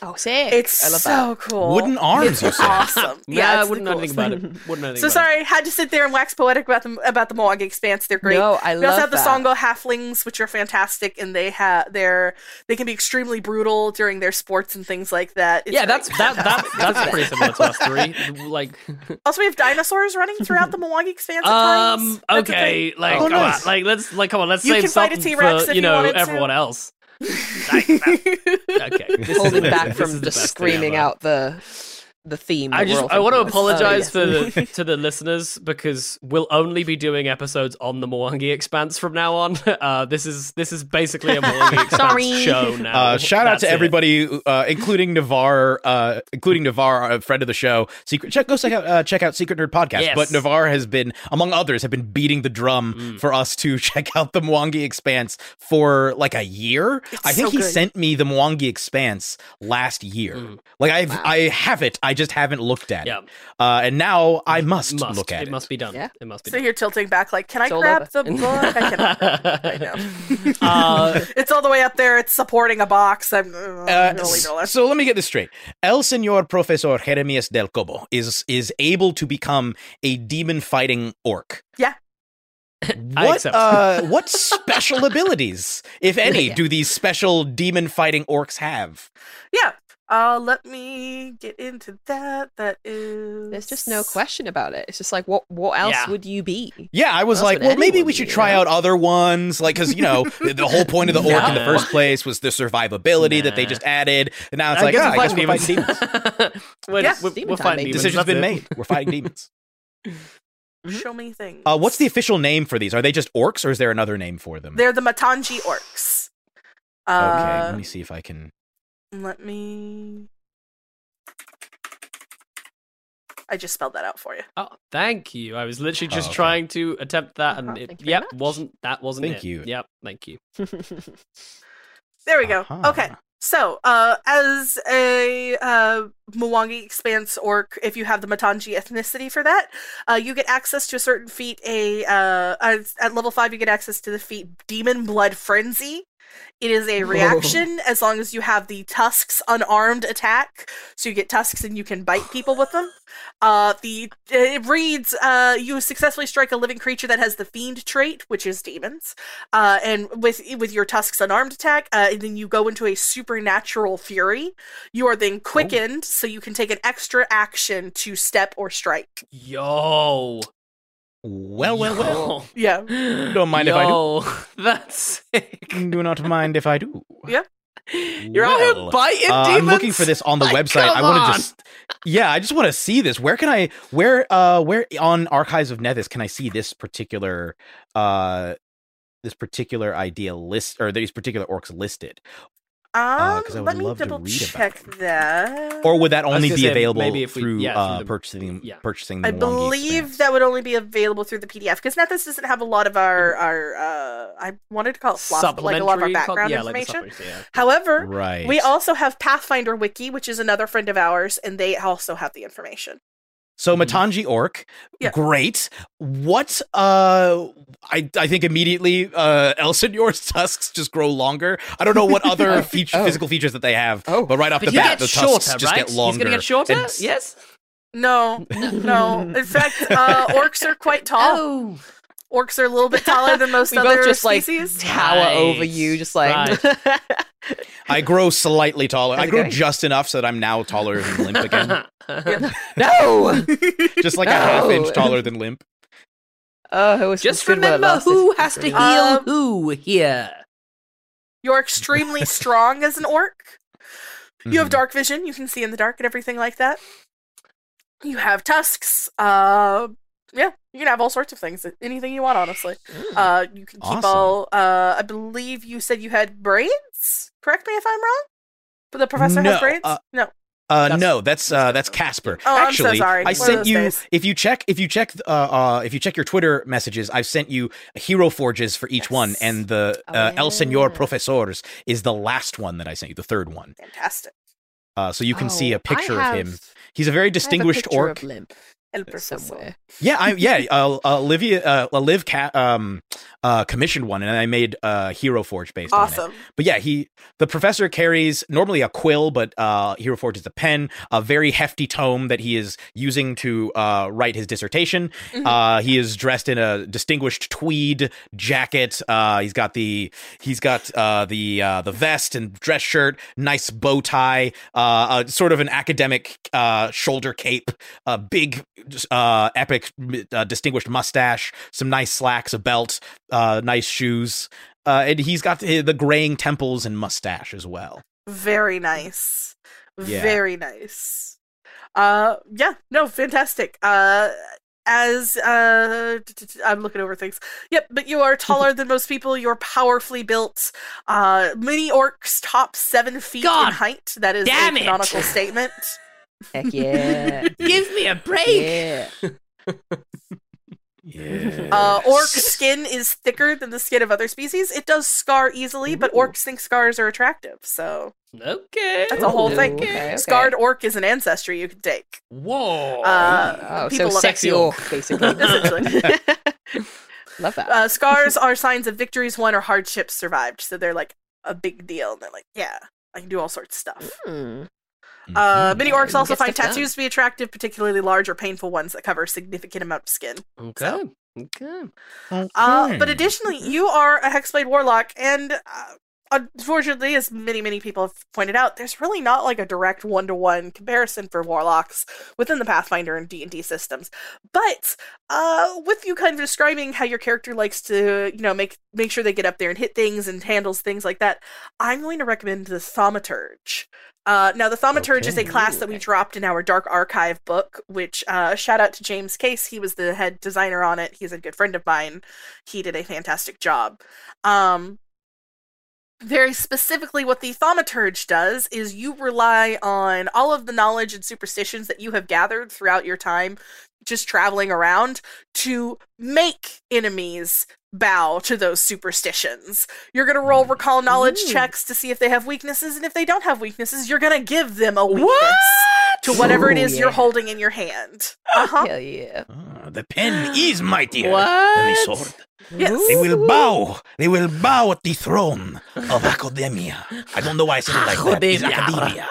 Oh, sick. It's I love so cool. Wooden arms, It's you said. awesome. Yeah, I wouldn't know anything about it. Wouldn't know anything So about sorry, had to sit there and wax poetic about the about the Mwangi Expanse. They're great. No, I we love also have the. Song'o Halflings, which are fantastic, and they have they're they can be extremely brutal during their sports and things like that. It's Yeah, that's that that that's pretty similar to us three. Like, Also, we have dinosaurs running throughout the Mwangi Expanse. um, okay, like, Oh, come nice. on, like let's like come on, let's You save can fight a something T-Rex for you you know everyone else. Okay, this is holding back from is the the best thing screaming out the the theme. I just I want to apologize Oh, yes. for the to the listeners because we'll only be doing episodes on the Mwangi Expanse from now on. Uh, this is this is basically a Mwangi Expanse Sorry. show now. Uh, shout out to it. everybody, uh, including Navar, uh, including Navar, a friend of the show. Secret, check go check out uh, check out Secret Nerd Podcast. Yes. But Navar has been, among others, have been beating the drum Mm. for us to check out the Mwangi Expanse for like a year. It's I think so he good. sent me the Mwangi Expanse last year. Mm. Like I I have it, I just haven't looked at Yeah. it. Uh, and now I must, Must look at it it. must be done. Yeah. It must be So done. you're tilting back, like, can I It's grab over. the book? I cannot. grab it right now. Uh, it's all the way up there. It's supporting a box. I'm, uh, I'm Uh, leave it so let me get this straight. El Señor Profesor Jeremias del Cobo is is able to become a demon fighting orc. Yeah. What uh what special abilities, if any, Yeah. do these special demon fighting orcs have? Yeah. Uh, let me get into that. That is. There's just no question about it. It's just like, what what else Yeah. would you be? Yeah, I was What like, well, maybe we be, should you try know? out other ones, like because you know the, the whole point of the orc in the first place was the survivability that they just added, and now it's I like, guess ah, we're I guess we're fighting fighting demons. demons. we're, Yeah, we're, demon we're fighting demons. Decision's that's been it. made. We're fighting demons. Show me things. Uh, what's the official name for these? Are they just orcs, or is there another name for them? They're the Matanji orcs. okay, Uh, let me see if I can. Let me. I just spelled that out for you. Oh, thank you. I was literally just Oh, okay. trying to attempt that, and Uh-huh, it, thank you very yep, much. wasn't that wasn't Thank it. you. Yep, thank you. There we go. Uh-huh. Okay. So, uh, as a uh, Mwangi Expanse orc, if you have the Matanji ethnicity for that, uh, you get access to a certain feat. A uh, at level five, you get access to the feat Demon Blood Frenzy. It is a reaction as long as you have the tusks unarmed attack. So you get tusks and you can bite people with them. Uh, the it reads uh, you successfully strike a living creature that has the fiend trait, which is demons. Uh, and with with your tusks unarmed attack, uh, and then you go into a supernatural fury. You are then quickened, so you can take an extra action to step or strike. Yo. Well, well, well. Yeah. Don't mind if I do. That's sick. Do not mind if I do. Yeah. You're out here Well, biting uh, demons. I'm looking for this on the Like, website. I want to just, yeah, I just want to see this. Where can I, where, uh, where on Archives of Nethys can I see this particular, uh, this particular idea list or these particular orcs listed, Um, 'cause I let me double check that. or would that only be say, available maybe if we- through, yeah, through uh, the- purchasing, yeah. I purchasing? The Wangi believe that would only be available through the PDF because Nethys doesn't have a lot of our our uh I wanted to call it fluff, but like a lot of our Supplementary co- background yeah, information. supplements, yeah. However, right. we also have Pathfinder Wiki, which is another friend of ours, and they also have the information. So Mhm. Matanji Orc, Yeah. great. What uh I I think immediately uh Elsenor's tusks just grow longer. I don't know what other feature, Oh. physical features that they have, Oh. but right off But the bat get the shorter, tusks just right? get longer. He's gonna get shorter. And- Yes. No, no. In fact, uh, orcs are quite tall. Oh. Orcs are a little bit taller than most we other both just like species. tower over you, just like. I grow slightly taller. How's I grow going? just enough so that I'm now taller than Limp again. no. just like a half inch taller than Limp. Oh, it was Just good while it remember who has to heal Um, who here. You're extremely strong as an orc. You have Mhm. dark vision. You can see in the dark and everything like that. You have tusks. Uh, yeah, you can have all sorts of things. Anything you want, honestly. Uh, you can keep Awesome. all. Uh, I believe you said you had braids. Correct me if I'm wrong. But the professor No, has braids. uh, no. Uh, That's- no, that's uh, that's Casper. Oh, I'm so Actually, sorry. I One sent you. days. If you check, if you check, uh, uh, if you check your Twitter messages, I've sent you hero forges for each one, and the Oh, uh, El Senor. Profesores is the last one that I sent you, the third one. Fantastic. Uh, so you can see Oh, a picture I of him. He's a very have a distinguished picture orc. El somewhere. Yeah, I yeah, uh, uh, Olivia, uh, Liv ca- um, uh, commissioned one, and I made a hero forge based on it. Awesome. But yeah, he the professor carries normally a quill, but uh, Hero Forge is a pen, a very hefty tome that he is using to uh, write his dissertation. Mhm. Uh, he is dressed in a distinguished tweed jacket. Uh, he's got the he's got uh, the uh, the vest and dress shirt, nice bow tie, uh, uh, sort of an academic uh, shoulder cape, a big uh, epic uh, distinguished mustache, some nice slacks, a belt, uh, nice shoes. Uh, and he's got the, the graying temples and mustache as well. Very nice. Yeah. Very nice. Uh yeah, no, fantastic. Uh as uh I'm looking over things. Yep, but you are taller than most people, you're powerfully built. Uh mini orcs top seven feet God in height. That is damn a it. canonical statement. Heck yeah. Give me a break. yeah. Yeah. Uh orc skin is thicker than the skin of other species. It does scar easily, but orcs think scars are attractive, so Okay. That's a whole Ooh, thing. okay, okay. scarred orc is an ancestry you can take. Whoa. Uh, Oh, so love sexy it. orc, basically. Essentially. Love that. uh, scars are signs of victories won or hardships survived, so they're like a big deal. And they're like, yeah, I can do all sorts of stuff. Hmm. Uh, many orcs also find stuff done. tattoos to be attractive, particularly large or painful ones that cover a significant amount of skin. okay. Okay. Uh, but additionally, you are a Hexblade Warlock, and uh, unfortunately, as many, many people have pointed out, there's really not like a direct one-to-one comparison for Warlocks within the Pathfinder and D&D systems. But uh, with you kind of describing how your character likes to, you know, make make sure they get up there and hit things and handles things like that, I'm going to recommend the Thaumaturge. Uh, now, the Thaumaturge is a class that we dropped in our Dark Archive book, which uh, shout out to James Case. He was the head designer on it. He's a good friend of mine. He did a fantastic job. Um, very specifically, what the Thaumaturge does is you rely on all of the knowledge and superstitions that you have gathered throughout your time just traveling around to make enemies bow to those superstitions. You're going to roll recall knowledge Ooh. checks to see if they have weaknesses, and if they don't have weaknesses, you're going to give them a weakness What? to whatever it Ooh, is you're holding in your hand. Uh huh. Hell yeah. Ah, the pen is mightier What? than the sword. Yes. They will bow. They will bow at the throne of academia. I don't know why I said it like that. It's academia.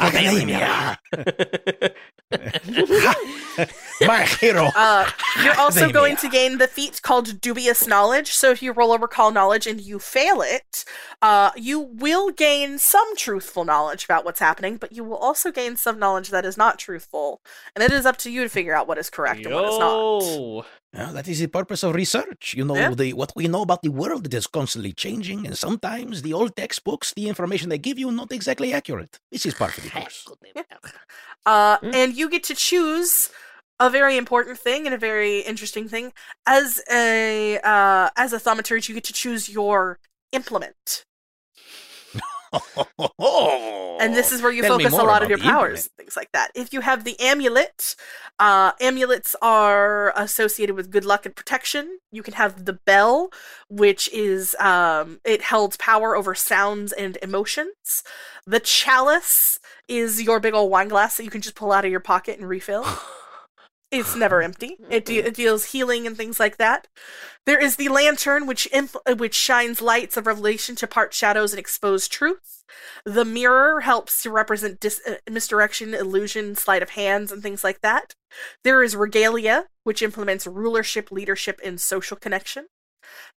academia. My hero. Uh, you're also Academia. going to gain the feat called Dubious Knowledge. So if you roll a Recall Knowledge and you fail it, uh, you will gain some truthful knowledge about what's happening, but you will also gain some knowledge that is not truthful. And it is up to you to figure out what is correct and what is not. Yo. Yeah, that is the purpose of research. You know, Yeah. the what we know about the world it is constantly changing, and sometimes the old textbooks, the information they give you, not exactly accurate. This is part of the course. Uh, Mm. and you get to choose a very important thing and a very interesting thing as a uh, as a thaumaturge. You get to choose your implement, and this is where you Tell focus a lot of your powers, things like that. If you have the amulet, uh, amulets are associated with good luck and protection. You can have the bell, which is um, it holds power over sounds and emotions. The chalice is your big old wine glass that you can just pull out of your pocket and refill. It's never empty. It, de- it deals healing and things like that. There is the lantern, which uh, which shines lights of revelation to part shadows and expose truth. The mirror helps to represent dis- uh, misdirection, illusion, sleight of hands, and things like that. There is regalia, which implements rulership, leadership, and social connection.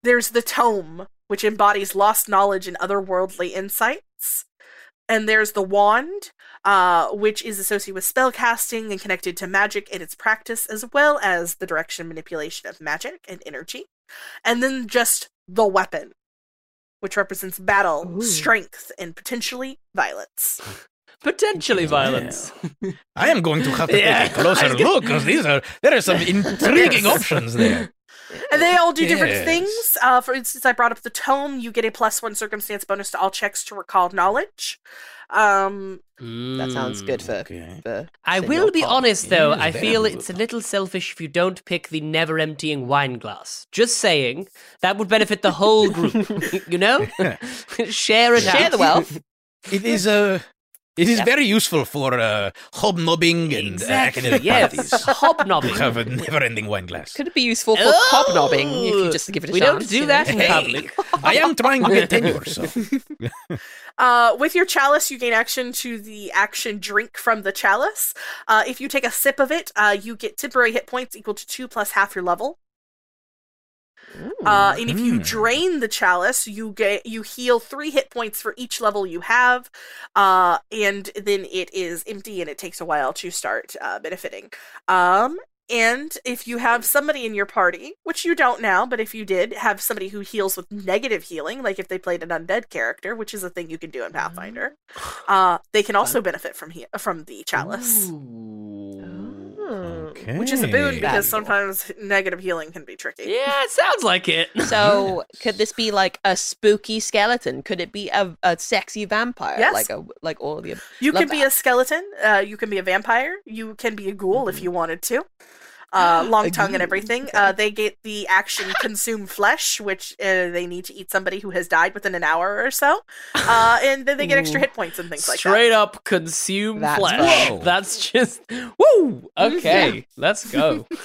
There's the tome, which embodies lost knowledge and otherworldly insights. And there's the wand, uh, which is associated with spell casting and connected to magic and its practice, as well as the direction and manipulation of magic and energy. And then just the weapon, which represents battle, strength, and potentially violence. Potentially violence. I am going to have to Yeah. take a closer look because these are there are some intriguing options there. And they all do different things. Uh, for instance, I brought up the tome. You get a plus one circumstance bonus to all checks to recall knowledge. Um, That sounds good for. Okay. for I will be Paul. honest, though. I feel it's a little selfish if you don't pick the never emptying wine glass. Just saying. That would benefit the whole group. you know? Share it out. Share the wealth. It is uh, it is Yeah. very useful for uh, hobnobbing and uh, Exactly. academic Yes. parties. Hobnobbing. To have a never-ending wine glass. Could it be useful for Oh! hobnobbing if you just give it a we chance? don't do you know? that in Hey. public. I am trying to get tenure, so Uh, with your chalice, you gain action to the action drink from the chalice. Uh, if you take a sip of it, uh, you get temporary hit points equal to two plus half your level. Uh, and if you Mm. drain the chalice, you get you heal three hit points for each level you have, uh, and then it is empty and it takes a while to start uh, benefiting. Um, and if you have somebody in your party, which you don't now, but if you did have somebody who heals with negative healing, like if they played an undead character, which is a thing you can do in Pathfinder, uh, they can also benefit from he- from the chalice, okay. which is a boon because Valuable. sometimes negative healing can be tricky. Yeah, it sounds like it. So, could this be like a spooky skeleton? Could it be a, a sexy vampire? Yes. Like a like all the. You Love can be that. a skeleton. Uh, you can be a vampire. You can be a ghoul if you wanted to. Uh, long tongue and everything. Uh, they get the action consume flesh, which uh, they need to eat somebody who has died within an hour or so, uh, and then they get extra hit points and things like that. Straight up consume That's flesh. fun. That's just woo. Okay, let's go.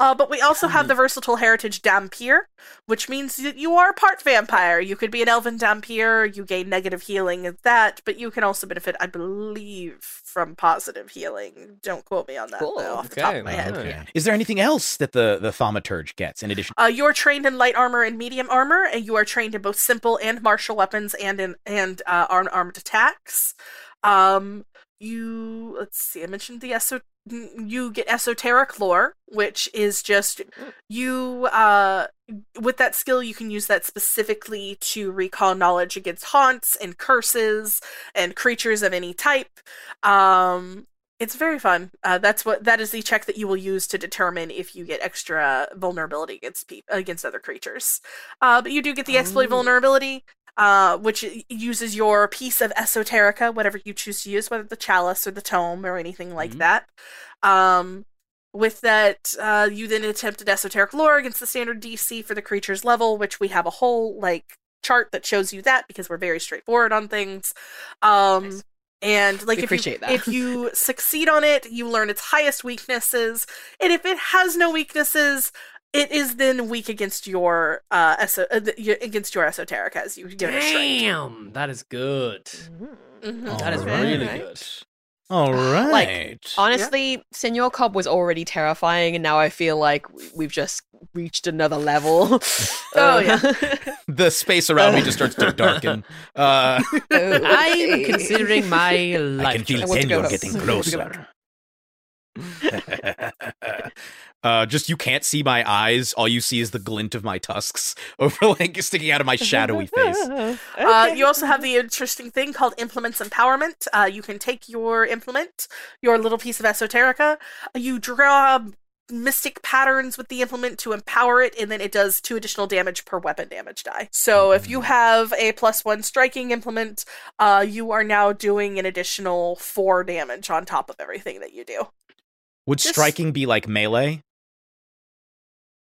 Uh, but we also have the versatile heritage Dhampir, which means that you are part vampire. You could be an elven Dhampir. You gain negative healing and that, but you can also benefit, I believe, from positive healing. Don't quote me on that Cool. though, off the top of my head. okay. Is there anything else that the the thaumaturge gets in addition? Uh, you are trained in light armor and medium armor, and you are trained in both simple and martial weapons and in and uh, armed armed attacks. Um, you let's see. I mentioned the eso- You get esoteric lore, which is just you. Uh, with that skill, you can use that specifically to recall knowledge against haunts and curses and creatures of any type. Um, it's very fun. Uh, that's what that is the check that you will use to determine if you get extra vulnerability against pe- against other creatures. Uh, but you do get the exploit vulnerability, uh, which uses your piece of esoterica, whatever you choose to use, whether the chalice or the tome or anything like Mhm. that. Um, with that, uh, you then attempt attempted esoteric lore against the standard DC for the creature's level, which we have a whole like chart that shows you that because we're very straightforward on things. Um, Nice. and like We if you, if you succeed on it, you learn its highest weaknesses, and if it has no weaknesses, it is then weak against your uh, eso- uh against your esoteric as you give it a strength. Damn, that is good. Mhm. That is Alright. really good. All right. Like, honestly, Senor Cobb was already terrifying, and now I feel like we've just reached another level. Oh, yeah. the space around me just starts to darken. Uh, I'm considering my life. I can feel I want Senor getting I want to go. closer. Uh, just you can't see my eyes. All you see is the glint of my tusks over like sticking out of my shadowy face. Uh, you also have the interesting thing called implements empowerment. Uh, you can take your implement, your little piece of esoterica, uh, you draw mystic patterns with the implement to empower it, and then it does two additional damage per weapon damage die. So if you have a plus one striking implement, uh, you are now doing an additional four damage on top of everything that you do. Would Just- striking be like melee?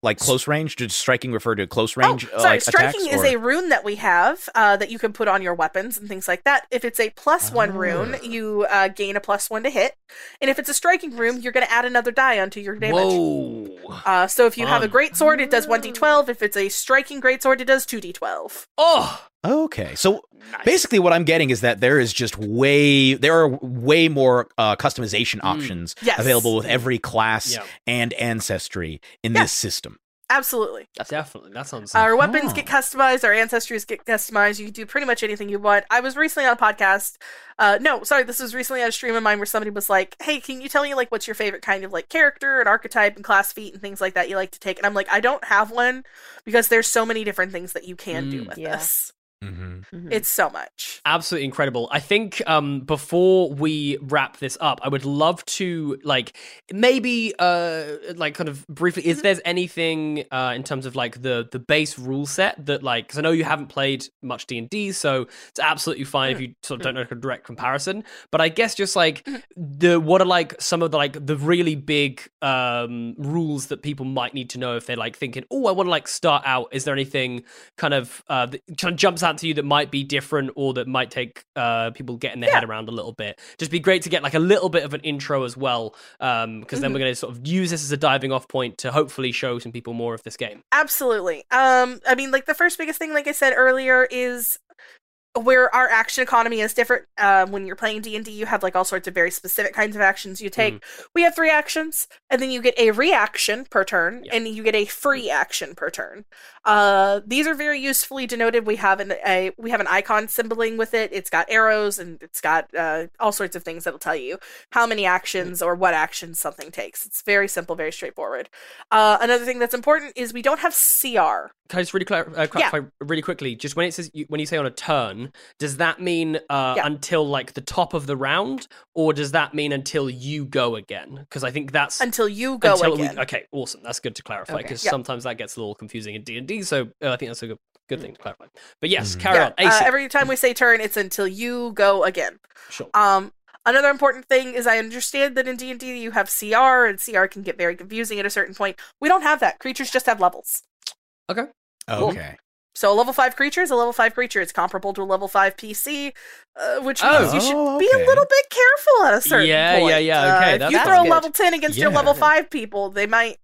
Like close range? Did striking refer to close range? Oh, uh, sorry. like, striking is or- a rune that we have uh, that you can put on your weapons and things like that. If it's a plus one rune, Ah. you uh, gain a plus one to hit, and if it's a striking rune, you're going to add another die onto your damage. Whoa. Uh, so if you have a great sword, it does one d12. If it's a striking great sword, it does two d12. Oh, Okay, so basically, what I'm getting is that there is just way there are way more uh, customization options Yes. available with every class Yeah. and ancestry in Yeah. this system. Absolutely. That's definitely. That sounds. Our weapons Oh. get customized. Our ancestries get customized. You can do pretty much anything you want. I was recently on a podcast. Uh, no, sorry, this was recently on a stream of mine where somebody was like, "Hey, can you tell me like what's your favorite kind of like character and archetype and class feat and things like that you like to take?" And I'm like, I don't have one because there's so many different things that you can do Mm. with Yeah. this. Mm-hmm. It's so much. absolutely incredible. I think um before we wrap this up, I would love to like maybe uh like kind of briefly is there's anything uh in terms of like the the base rule set that like cuz I know you haven't played much D&D so it's absolutely fine if you sort of don't know a direct comparison, but I guess just like the what are like some of the like the really big um rules that people might need to know if they're like thinking, "Oh, I want to like start out." Is there anything kind of uh that kind of jumps out to you that might be different or that might take uh people getting their head around a little bit? Just be great to get like a little bit of an intro as well um because then we're going to sort of use this as a diving off point to hopefully show some people more of this game. Absolutely. Um, I mean, like the first biggest thing, like I said earlier, is where our action economy is different. Uh, when you're playing D and D, you have like all sorts of very specific kinds of actions you take. We have three actions, and then you get a reaction per turn, Yeah. and you get a free action per turn. Uh, these are very usefully denoted. We have an a we have an icon symboling with it. It's got arrows and it's got uh, all sorts of things that'll tell you how many actions or what actions something takes. It's very simple, very straightforward. Uh, another thing that's important is we don't have CR. Can I just really clar- uh, clarify really quickly? Just when it says you, when you say on a turn, does that mean uh, Yeah. until like the top of the round, or does that mean until you go again? Because I think that's until you go until again. We, okay, awesome. That's good to clarify Okay. because Yeah. sometimes that gets a little confusing in D and D. So uh, I think that's a good, good thing to clarify. But yes, carry Yeah, on. uh, every time we say turn, it's until you go again. sure. Um, another important thing is I understand that in D and D you have CR, and CR can get very confusing at a certain point. We don't have that. Creatures just have levels. okay. Okay. So a level five creature is a level five creature. It's comparable to a level five PC, uh, which Oh. means you should Oh, be a little bit careful at a certain Yeah, point. yeah, yeah, yeah. okay, if that's- you that's throw a good. level ten against your level five people, they might,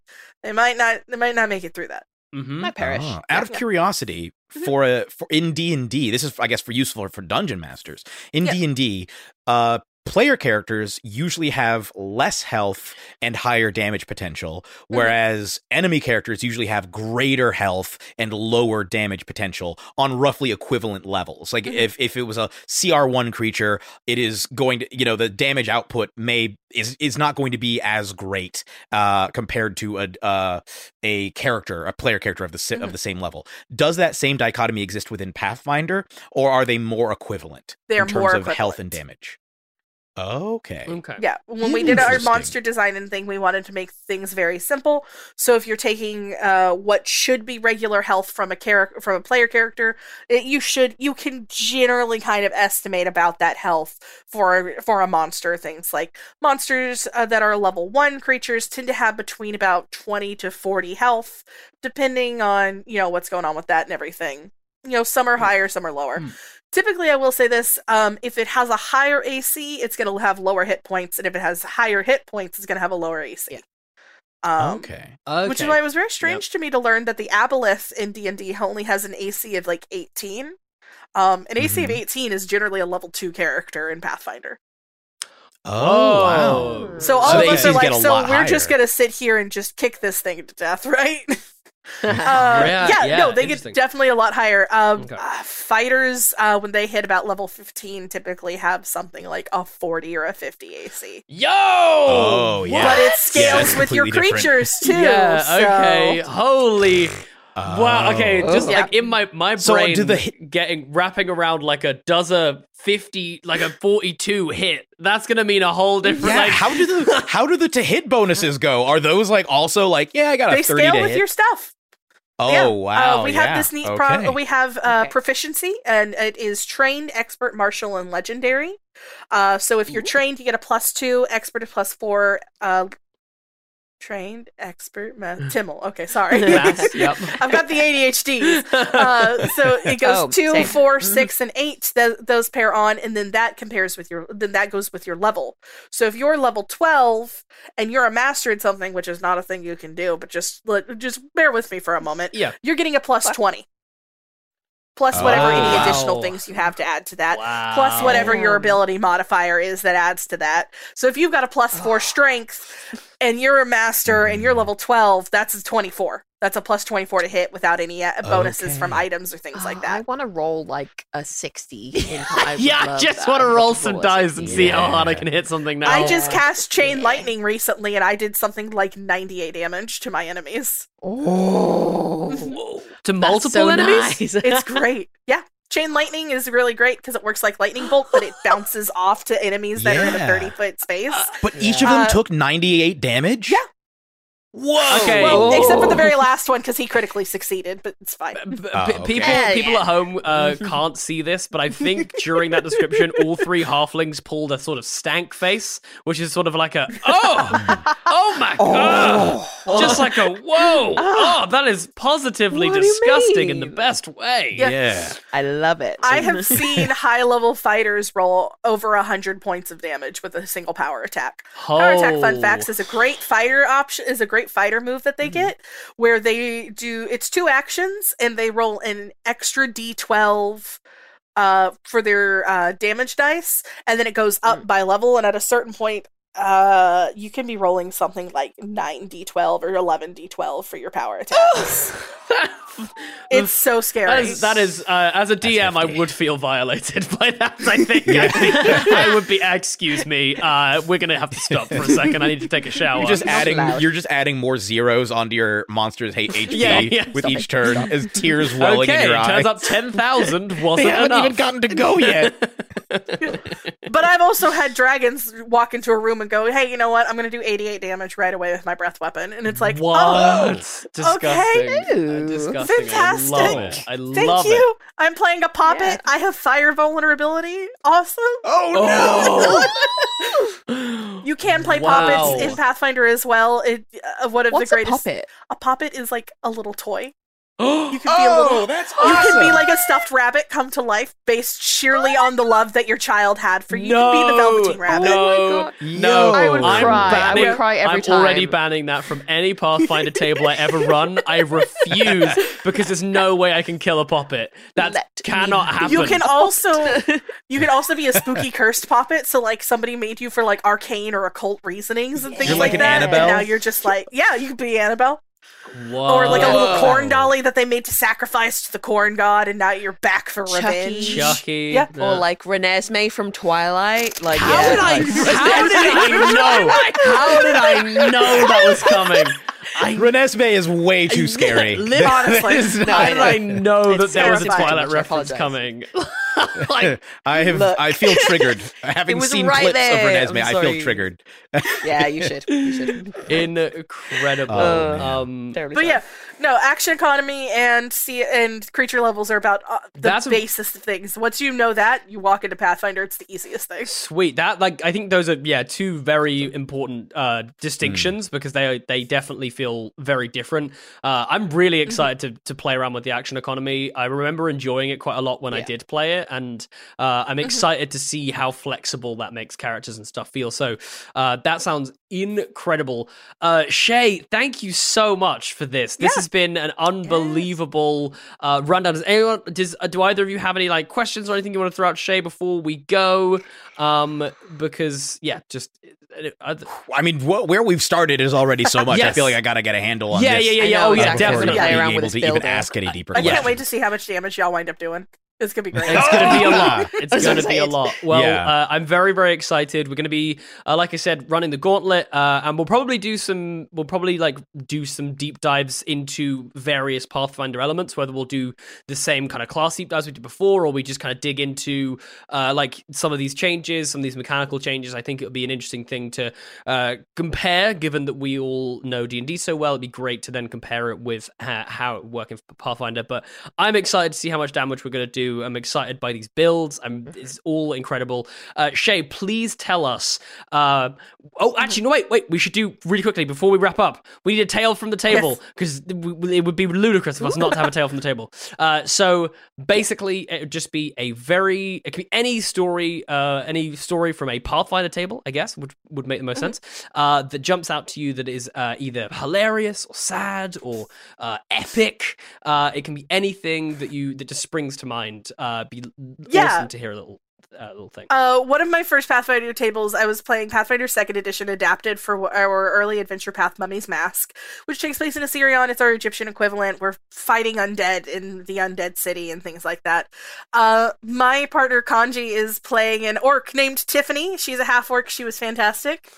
they might not, they might not make it through that. Mm-hmm. My parish. Ah, out of Yeah. curiosity, Mhm. for a for in D and D, this is I guess for useful for dungeon masters. In D and D, uh, player characters usually have less health and higher damage potential, Mm-hmm. whereas enemy characters usually have greater health and lower damage potential on roughly equivalent levels. Like Mhm. if if it was a CR one creature, it is going to you know the damage output may is is not going to be as great uh compared to a uh a character, a player character of the si- Mhm. of the same level. Does that same dichotomy exist within Pathfinder, or are they more equivalent They're in terms more of health and damage? Okay. Okay. Yeah, when we did our monster design and thing, we wanted to make things very simple. So if you're taking uh, what should be regular health from a character from a player character, it, you should you can generally kind of estimate about that health for for a monster. Things like monsters uh, that are level one creatures tend to have between about twenty to forty health, depending on you know what's going on with that and everything. You know, some are higher, some are lower. Mm. Typically, I will say this: um, if it has a higher AC, it's going to have lower hit points, and if it has higher hit points, it's going to have a lower AC. Yeah. Um, okay. Which is why it was very strange to me to learn that the Aboleth in D and D only has an AC of like 18. Um, an AC of Mhm. 18 is generally a level two character in Pathfinder. Oh, wow. So all So of the us are like, so we're just gonna sit here and just kick this thing to death, right? uh, Yeah, yeah, yeah, no, they get definitely a lot higher. Um, Okay. uh, fighters, uh, when they hit about level 15, typically have something like a 40 or a 50 AC. Yo! Oh, yeah. But it scales it's with your completely different. creatures too. Yeah, so- okay. Holy. Wow. Okay, just Oh. like in my my So brain, do the hit- getting wrapping around like a does a fifty, like a forty-two hit. That's gonna mean a whole different. Yeah, like, how do the how do the to hit bonuses go? Are those like also like yeah, I got a thirty. They scale to with hit? your stuff. oh Yeah. wow, Uh, we yeah. have this neat okay. pro- we have uh, Okay. proficiency, and it is trained, expert, martial, and legendary. Uh, so if you're trained, you get a plus two, expert a plus four. Trained, expert, ma- Timmel. Okay, sorry. Maths, yep. I've got the ADHD. Uh, so it goes Oh, two, same. four, six, and eight. Th- those pair on, and then that compares with your. Then that goes with your level. So if you're level twelve and you're a master in something, which is not a thing you can do, but just let- just bear with me for a moment. Yeah. You're getting a plus twenty. Plus whatever any Wow. additional things you have to add to that. Plus whatever your ability modifier is that adds to that. So if you've got a plus four strength and you're a master and you're level 12, that's a 24. That's a plus 24 to hit without any uh, bonuses from items or things like that. I want to roll like a 60. I yeah, I just want to roll some a dice and 60. see how hard I can hit something now. I just cast Chain Lightning recently and I did something like 98 damage to my enemies. Oh, to multiple so enemies. nice. It's great. Yeah. Chain Lightning is really great because it works like Lightning Bolt, but it bounces off to enemies that are in a 30 foot space. But each of them Uh, took ninety eight damage. Yeah. Whoa. Okay. Well, except for the Oh. very last one because he critically succeeded, but it's fine. B- b- Oh, okay. People, Yeah, people yeah. at home uh, can't see this, but I think during that description, all three halflings pulled a sort of stank face, which is sort of like a oh, oh my god, just like a whoa, oh, that is positively What disgusting in the best way. Yeah. Yeah. I love it. I have seen high level fighters roll over a hundred points of damage with a single power attack. Power attack fun Oh. facts is a great fighter option is a great fighter move that they get where they do it's two actions and they roll an extra d12 uh for their uh damage dice and then it goes up by level and at a certain point uh you can be rolling something like 9 d12 or 11 d12 for your power attacks. it's so scary. That is, that is uh, as a DM, I would feel violated by that. I think, I, think I would be. Excuse me, uh, we're gonna have to stop for a second. I need to take a shower. You're just adding you're just adding more zeros onto your monster's hate HP Yeah, yeah. with Stop each it. turn Stop. as tears welling okay, in your eyes. turns out ten thousand wasn't haven't enough. even gotten to go yet. But I've also had dragons walk into a room and go, "Hey, you know what? I'm going to do 88 damage right away with my breath weapon." And it's like, what? "Oh, disgusting. okay. Disgusting. fantastic! I love it. I Thank love you. I'm playing a poppet. Yeah. I have fire vulnerability. Awesome. Oh no! You can play Wow. poppets in Pathfinder as well. It, uh, one of What's the a greatest. puppet? A poppet is like a little toy. Oh, You can be a little. Oh, that's awesome. You can be like a stuffed rabbit come to life based sheerly on the love that your child had for you. You no, can be the Velveteen Rabbit. Oh no, God. no, I would I'm cry. I Banning, would cry every I'm already banning that from any Pathfinder table I ever run. I refuse because there's no way I can kill a puppet. That Let cannot me happen. You can also you can also be a spooky cursed puppet. So like somebody made you for like arcane or occult reasonings and things You're like, like an that. Annabelle? And now you're just like, yeah, you could be Annabelle. Whoa. Or like a little corn dolly that they made to sacrifice to the corn god, and now you're back for Chucky. revenge. Chucky. Yeah. Or like Renesmee from Twilight. Like, How yeah, did I? like- How did I know? How did I know that was coming? I Renesmee is way too scary. Li- Honestly, no, How did I know that there was a. Twilight reference coming? like, I have Look. I feel triggered. Having seen right clips there. of Renesmee, I'm I feel triggered. yeah, you should. You should. incredible. Oh, um, Terribly But sorry. yeah, No, action economy and see and creature levels are about uh, the That's a- basis of things. Once you know that, you walk into Pathfinder. It's the easiest thing. Sweet. That like I think those are yeah two very important uh, distinctions because they they definitely feel very different. Uh, I'm really excited to to play around with the action economy. I remember enjoying it quite a lot when I did play it, and uh, I'm excited to see how flexible that makes characters and stuff feel. So uh, that sounds incredible. Uh, Shay, thank you so much for this. This has been an unbelievable uh, rundown. Does anyone does uh, do either of you have any like questions or anything you want to throw out Shay before we go? Um, because yeah, just uh, uh, I mean, wh- where we've started is already so much. I feel like I gotta get a handle on Yeah, this. yeah, yeah, I yeah. Oh, yeah, exactly. definitely. Play being around able with to even ask any deeper I questions. can't wait to see how much damage y'all wind up doing. It's gonna be great. It's going to be a lot. It's going to be a lot. Well, Yeah. uh, I'm very, very excited. We're going to be, uh, like I said, running the gauntlet, uh, and we'll probably do some. We'll probably like do some deep dives into various Pathfinder elements. Whether we'll do the same kind of class deep dives we did before, or we just kind of dig into uh, like some of these changes, some of these mechanical changes. I think it would be an interesting thing to uh, compare, given that we all know D and D so well. It'd be great to then compare it with ha- how it works in Pathfinder. But I'm excited to see how much damage we're going to do. I'm excited by these builds. I'm it's all incredible. Uh, Shay, please tell us. Uh, oh, actually, no, wait, wait. We should do really quickly before we wrap up. We need a tale from the table because it would be ludicrous of us not to have a tale from the table. Uh, so basically, it would just be a very. It could be any story, uh, any story from a Pathfinder table, I guess, would would make the most sense. Uh, that jumps out to you that is uh, either hilarious or sad or uh, epic. Uh, it can be anything that you that just springs to mind. Uh, be Yeah. awesome to hear a little uh, little thing. Uh, one of my first Pathfinder tables, I was playing Pathfinder Second Edition, adapted for our early adventure path, Mummy's Mask, which takes place in Osirion. It's our Egyptian equivalent. We're fighting undead in the undead city and things like that. Uh, my partner Kanji is playing an orc named Tiffany. She's a half orc. She was fantastic.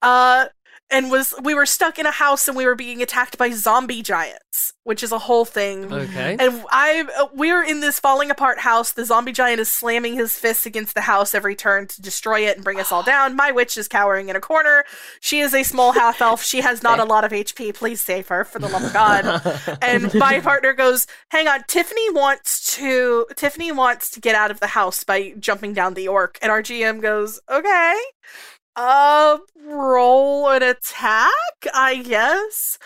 Uh, and was we were stuck in a house and we were being attacked by zombie giants, which is a whole thing. Okay. And I we're in this falling apart house. The zombie giant is slamming his fists against the house every turn to destroy it and bring us all down. My witch is cowering in a corner. She is a small half elf. She has not a lot of HP. Please save her for the love of God. and my partner goes, "Hang on, Tiffany wants to Tiffany wants to get out of the house by jumping down the orc." And our GM goes, "Okay." Uh, roll an attack, I guess.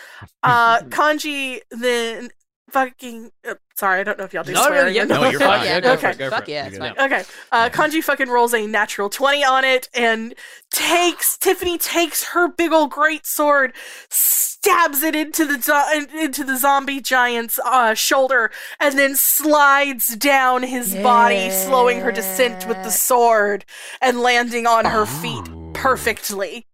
Uh, Kanji then fucking. Uh, sorry, I don't know if y'all do No, no, swearing. yeah, no, you're fine. Yeah, go okay. for it, go for Fuck it. yeah, it's fine. Okay, uh, Kanji fucking rolls a natural 20 on it and takes, Tiffany takes her big old great sword, stabs it into the, zo- into the zombie giant's uh, shoulder, and then slides down his body, slowing her descent with the sword and landing on her feet perfectly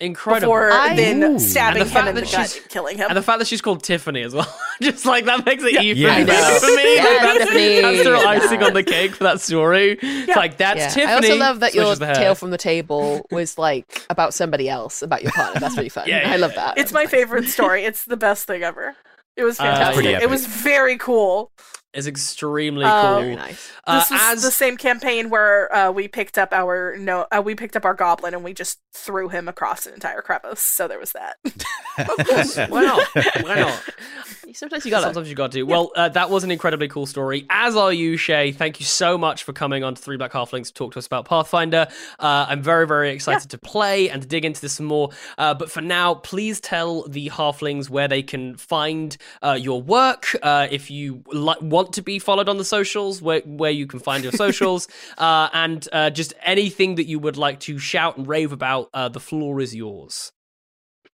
Incredible. before I- then Ooh. stabbing And the him fact in the that gut, she's- killing him. And the fact that she's called Tiffany as well, just like that makes it even Yeah. better I for me. Yeah, Like, that's, Tiffany. that's the icing on the cake for that story. It's like that's Yeah. Tiffany. I also love that your switches the hair. tale from the table was like about somebody else, about your partner. That's really fun. Yeah, yeah, I love that. it's my favorite story. It's the best thing ever. It was Uh, fantastic. pretty it was very cool. Is extremely Um, cool. very nice. Uh, this was as the same campaign where uh, we picked up our no, uh, we picked up our goblin and we just threw him across an entire crevice. So there was that. of course, why not? Why not? Sometimes you gotta. Sometimes you got to. Well, uh, that was an incredibly cool story. As are you, Shay. Thank you so much for coming on to Three Black Halflings to talk to us about Pathfinder. Uh, I'm very, very excited to play and to dig into this some more. Uh, but for now, please tell the Halflings where they can find uh, your work. Uh, if you li- want to be followed on the socials, where where you can find your socials, uh, and uh, just anything that you would like to shout and rave about. Uh, the floor is yours.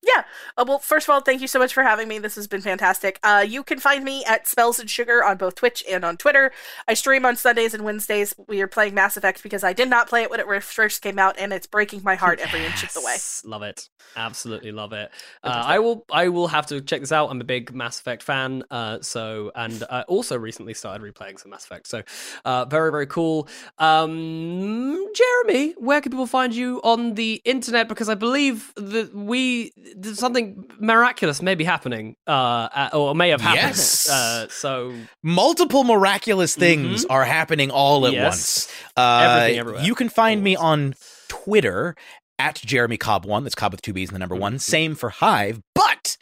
Yeah. Uh, well, first of all, thank you so much for having me. This has been fantastic. Uh, you can find me at Spells and Sugar on both Twitch and on Twitter. I stream on Sundays and Wednesdays. We are playing Mass Effect because I did not play it when it first came out, and it's breaking my heart every inch of the way. Love it. Absolutely love it. Uh, I will. I will have to check this out. I'm a big Mass Effect fan. Uh, so and uh, also recently started replaying some Mass Effect. So uh, very very cool. Um, Jeremy, where can people find you on the internet? Because I believe that we there's something miraculous may be happening, uh, or may have happened. Yes. Uh, so Multiple miraculous things are happening all at Mm-hmm. Yes. once. Uh, Everything everywhere. You can find me on Twitter at Jeremy Cobb one. That's Cobb with two B's and the number one. Mm-hmm. Same for Hive, but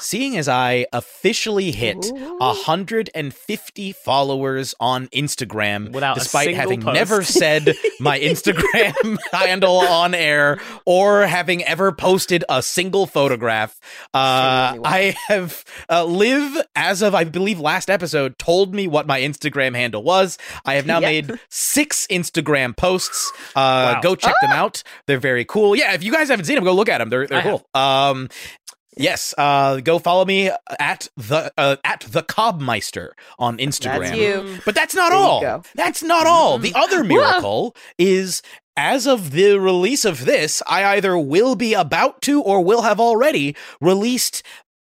seeing as I officially hit 150 followers on Instagram Without despite having post. never said my Instagram handle on air or having ever posted a single photograph. Uh, I have uh, Liv, as of I believe last episode, told me what my Instagram handle was. I have now Yep. made six Instagram posts. Uh, Wow. Go check them out. They're very cool. Yeah, if you guys haven't seen them, go look at them. They're they're I have. cool. Um, yes. Uh, go follow me at the uh, at the Cobmeister on Instagram. That's you. But that's not There all. That's not all. The other miracle is as of the release of this, I either will be about to or will have already released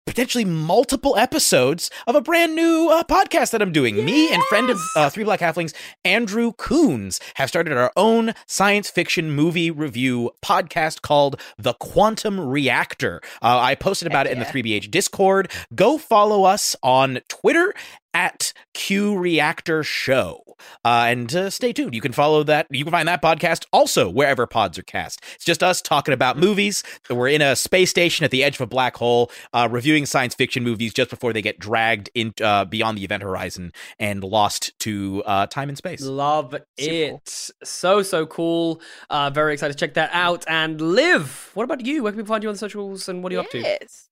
potentially multiple episodes of a brand new uh, podcast that I'm doing. Me and friend of uh, Three Black Halflings, Andrew Coons, have started our own science fiction movie review podcast called The Quantum Reactor. Uh, I posted about it in the 3BH Discord. Go follow us on Twitter at Q Reactor Show. Uh, and uh, stay tuned. You can follow that. You can find that podcast also wherever pods are cast. It's just us talking about movies. We're in a space station at the edge of a black hole, uh, reviewing science fiction movies just before they get dragged in uh, beyond the event horizon and lost to uh, time and space. Love it. So, so cool. Uh, very excited to check that out. And Liv, what about you? Where can people find you on the socials and what are you up to?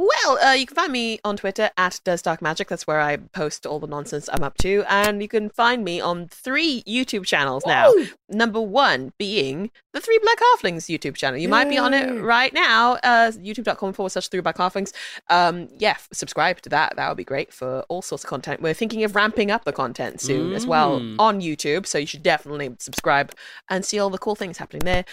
Well, uh, you can find me on Twitter at Does Dark Magic. That's where I post all the nonsense I'm up to. And you can find me on three YouTube channels now. Number one being the Three Black Halflings YouTube channel. You might be on it right now. Uh, YouTube.com forward slash Three Black Halflings. Um, yeah, f- subscribe to that. That would be great for all sorts of content. We're thinking of ramping up the content soon as well Mm. on YouTube. So you should definitely subscribe and see all the cool things happening there.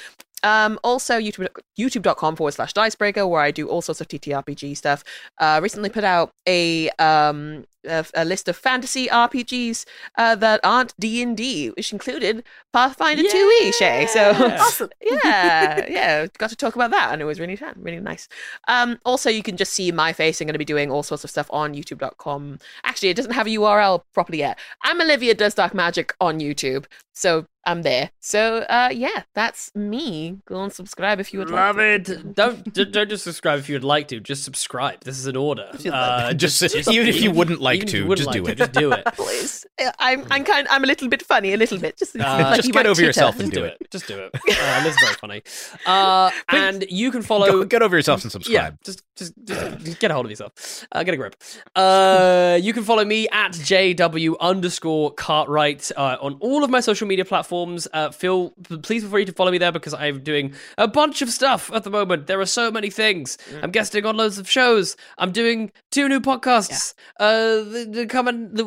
Um, also, YouTube, youtube.com forward slash dicebreaker, where I do all sorts of TTRPG stuff. Uh, recently put out a, um, a, a list of fantasy RPGs uh, that aren't D&D, which included Pathfinder 2e, Shay. So, Awesome. yeah, yeah, got to talk about that, and it was really fun, really nice. Um, also, you can just see my face. I'm going to be doing all sorts of stuff on youtube.com. Actually, it doesn't have a URL properly yet. I'm Olivia Does Dark Magic on YouTube, so I'm there. So, uh, yeah, that's me. Go and subscribe if you would Love like. to. it. Don't d- don't just subscribe if you'd like to. Just subscribe. This is an order. you'd Uh, Just- even if you wouldn't like even if to, you wouldn't just do like it. Just do it. Please, I'm I'm kind. I'm a little bit funny, a little bit. Just, Uh, like just you get over Twitter. yourself and do do it. it. Just do it. Uh, this is very funny. Uh, and you can follow. Go, get over yourself and Yeah, subscribe. just, just, just get a hold of yourself. Uh, get a grip. Uh, you can follow me at JW underscore Cartwright uh, on all of my social media platforms. Uh, feel please feel free to follow me there because I'm doing a bunch of stuff at the moment. There are so many things. I'm guesting on loads of shows. I'm doing two new podcasts. Uh, the, the coming, the,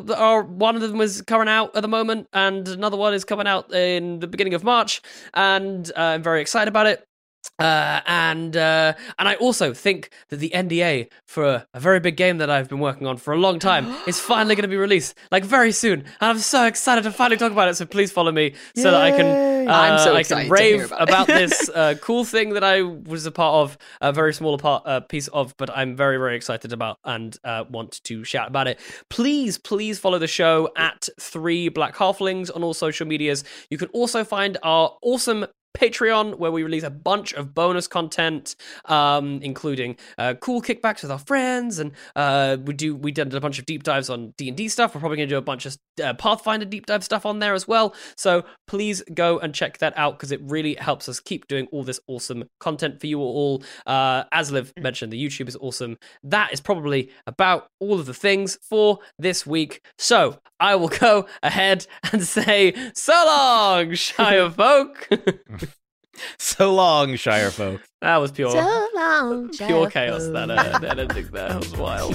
one of them is coming out at the moment, and another one is coming out in the beginning of March, and uh, I'm very excited about it. Uh, and uh, and I also think that the NDA for a, a very big game that I've been working on for a long time is finally going to be released, like very soon. And I'm so excited to finally talk about it. So please follow me so that I can uh, I'm so I can rave about about this uh, cool thing that I was a part of, a very small part uh, piece of, but I'm very very excited about and uh, want to shout about it. Please please follow the show at Three Black Halflings on all social medias. You can also find our awesome Patreon, where we release a bunch of bonus content, um, including uh, cool kickbacks with our friends, and uh, we do we did a bunch of deep dives on D and D stuff. We're probably going to do a bunch of uh, Pathfinder deep dive stuff on there as well. So please go and check that out because it really helps us keep doing all this awesome content for you all. Uh, as Liv mentioned, the YouTube is awesome. That is probably about all of the things for this week. So I will go ahead and say so long, Shire folk. So long, Shire folk. That was pure, So long, pure Jeff. chaos. That, uh, that ending there was wild.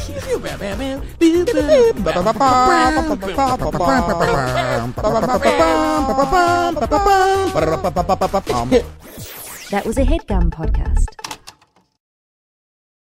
That was a headgum podcast.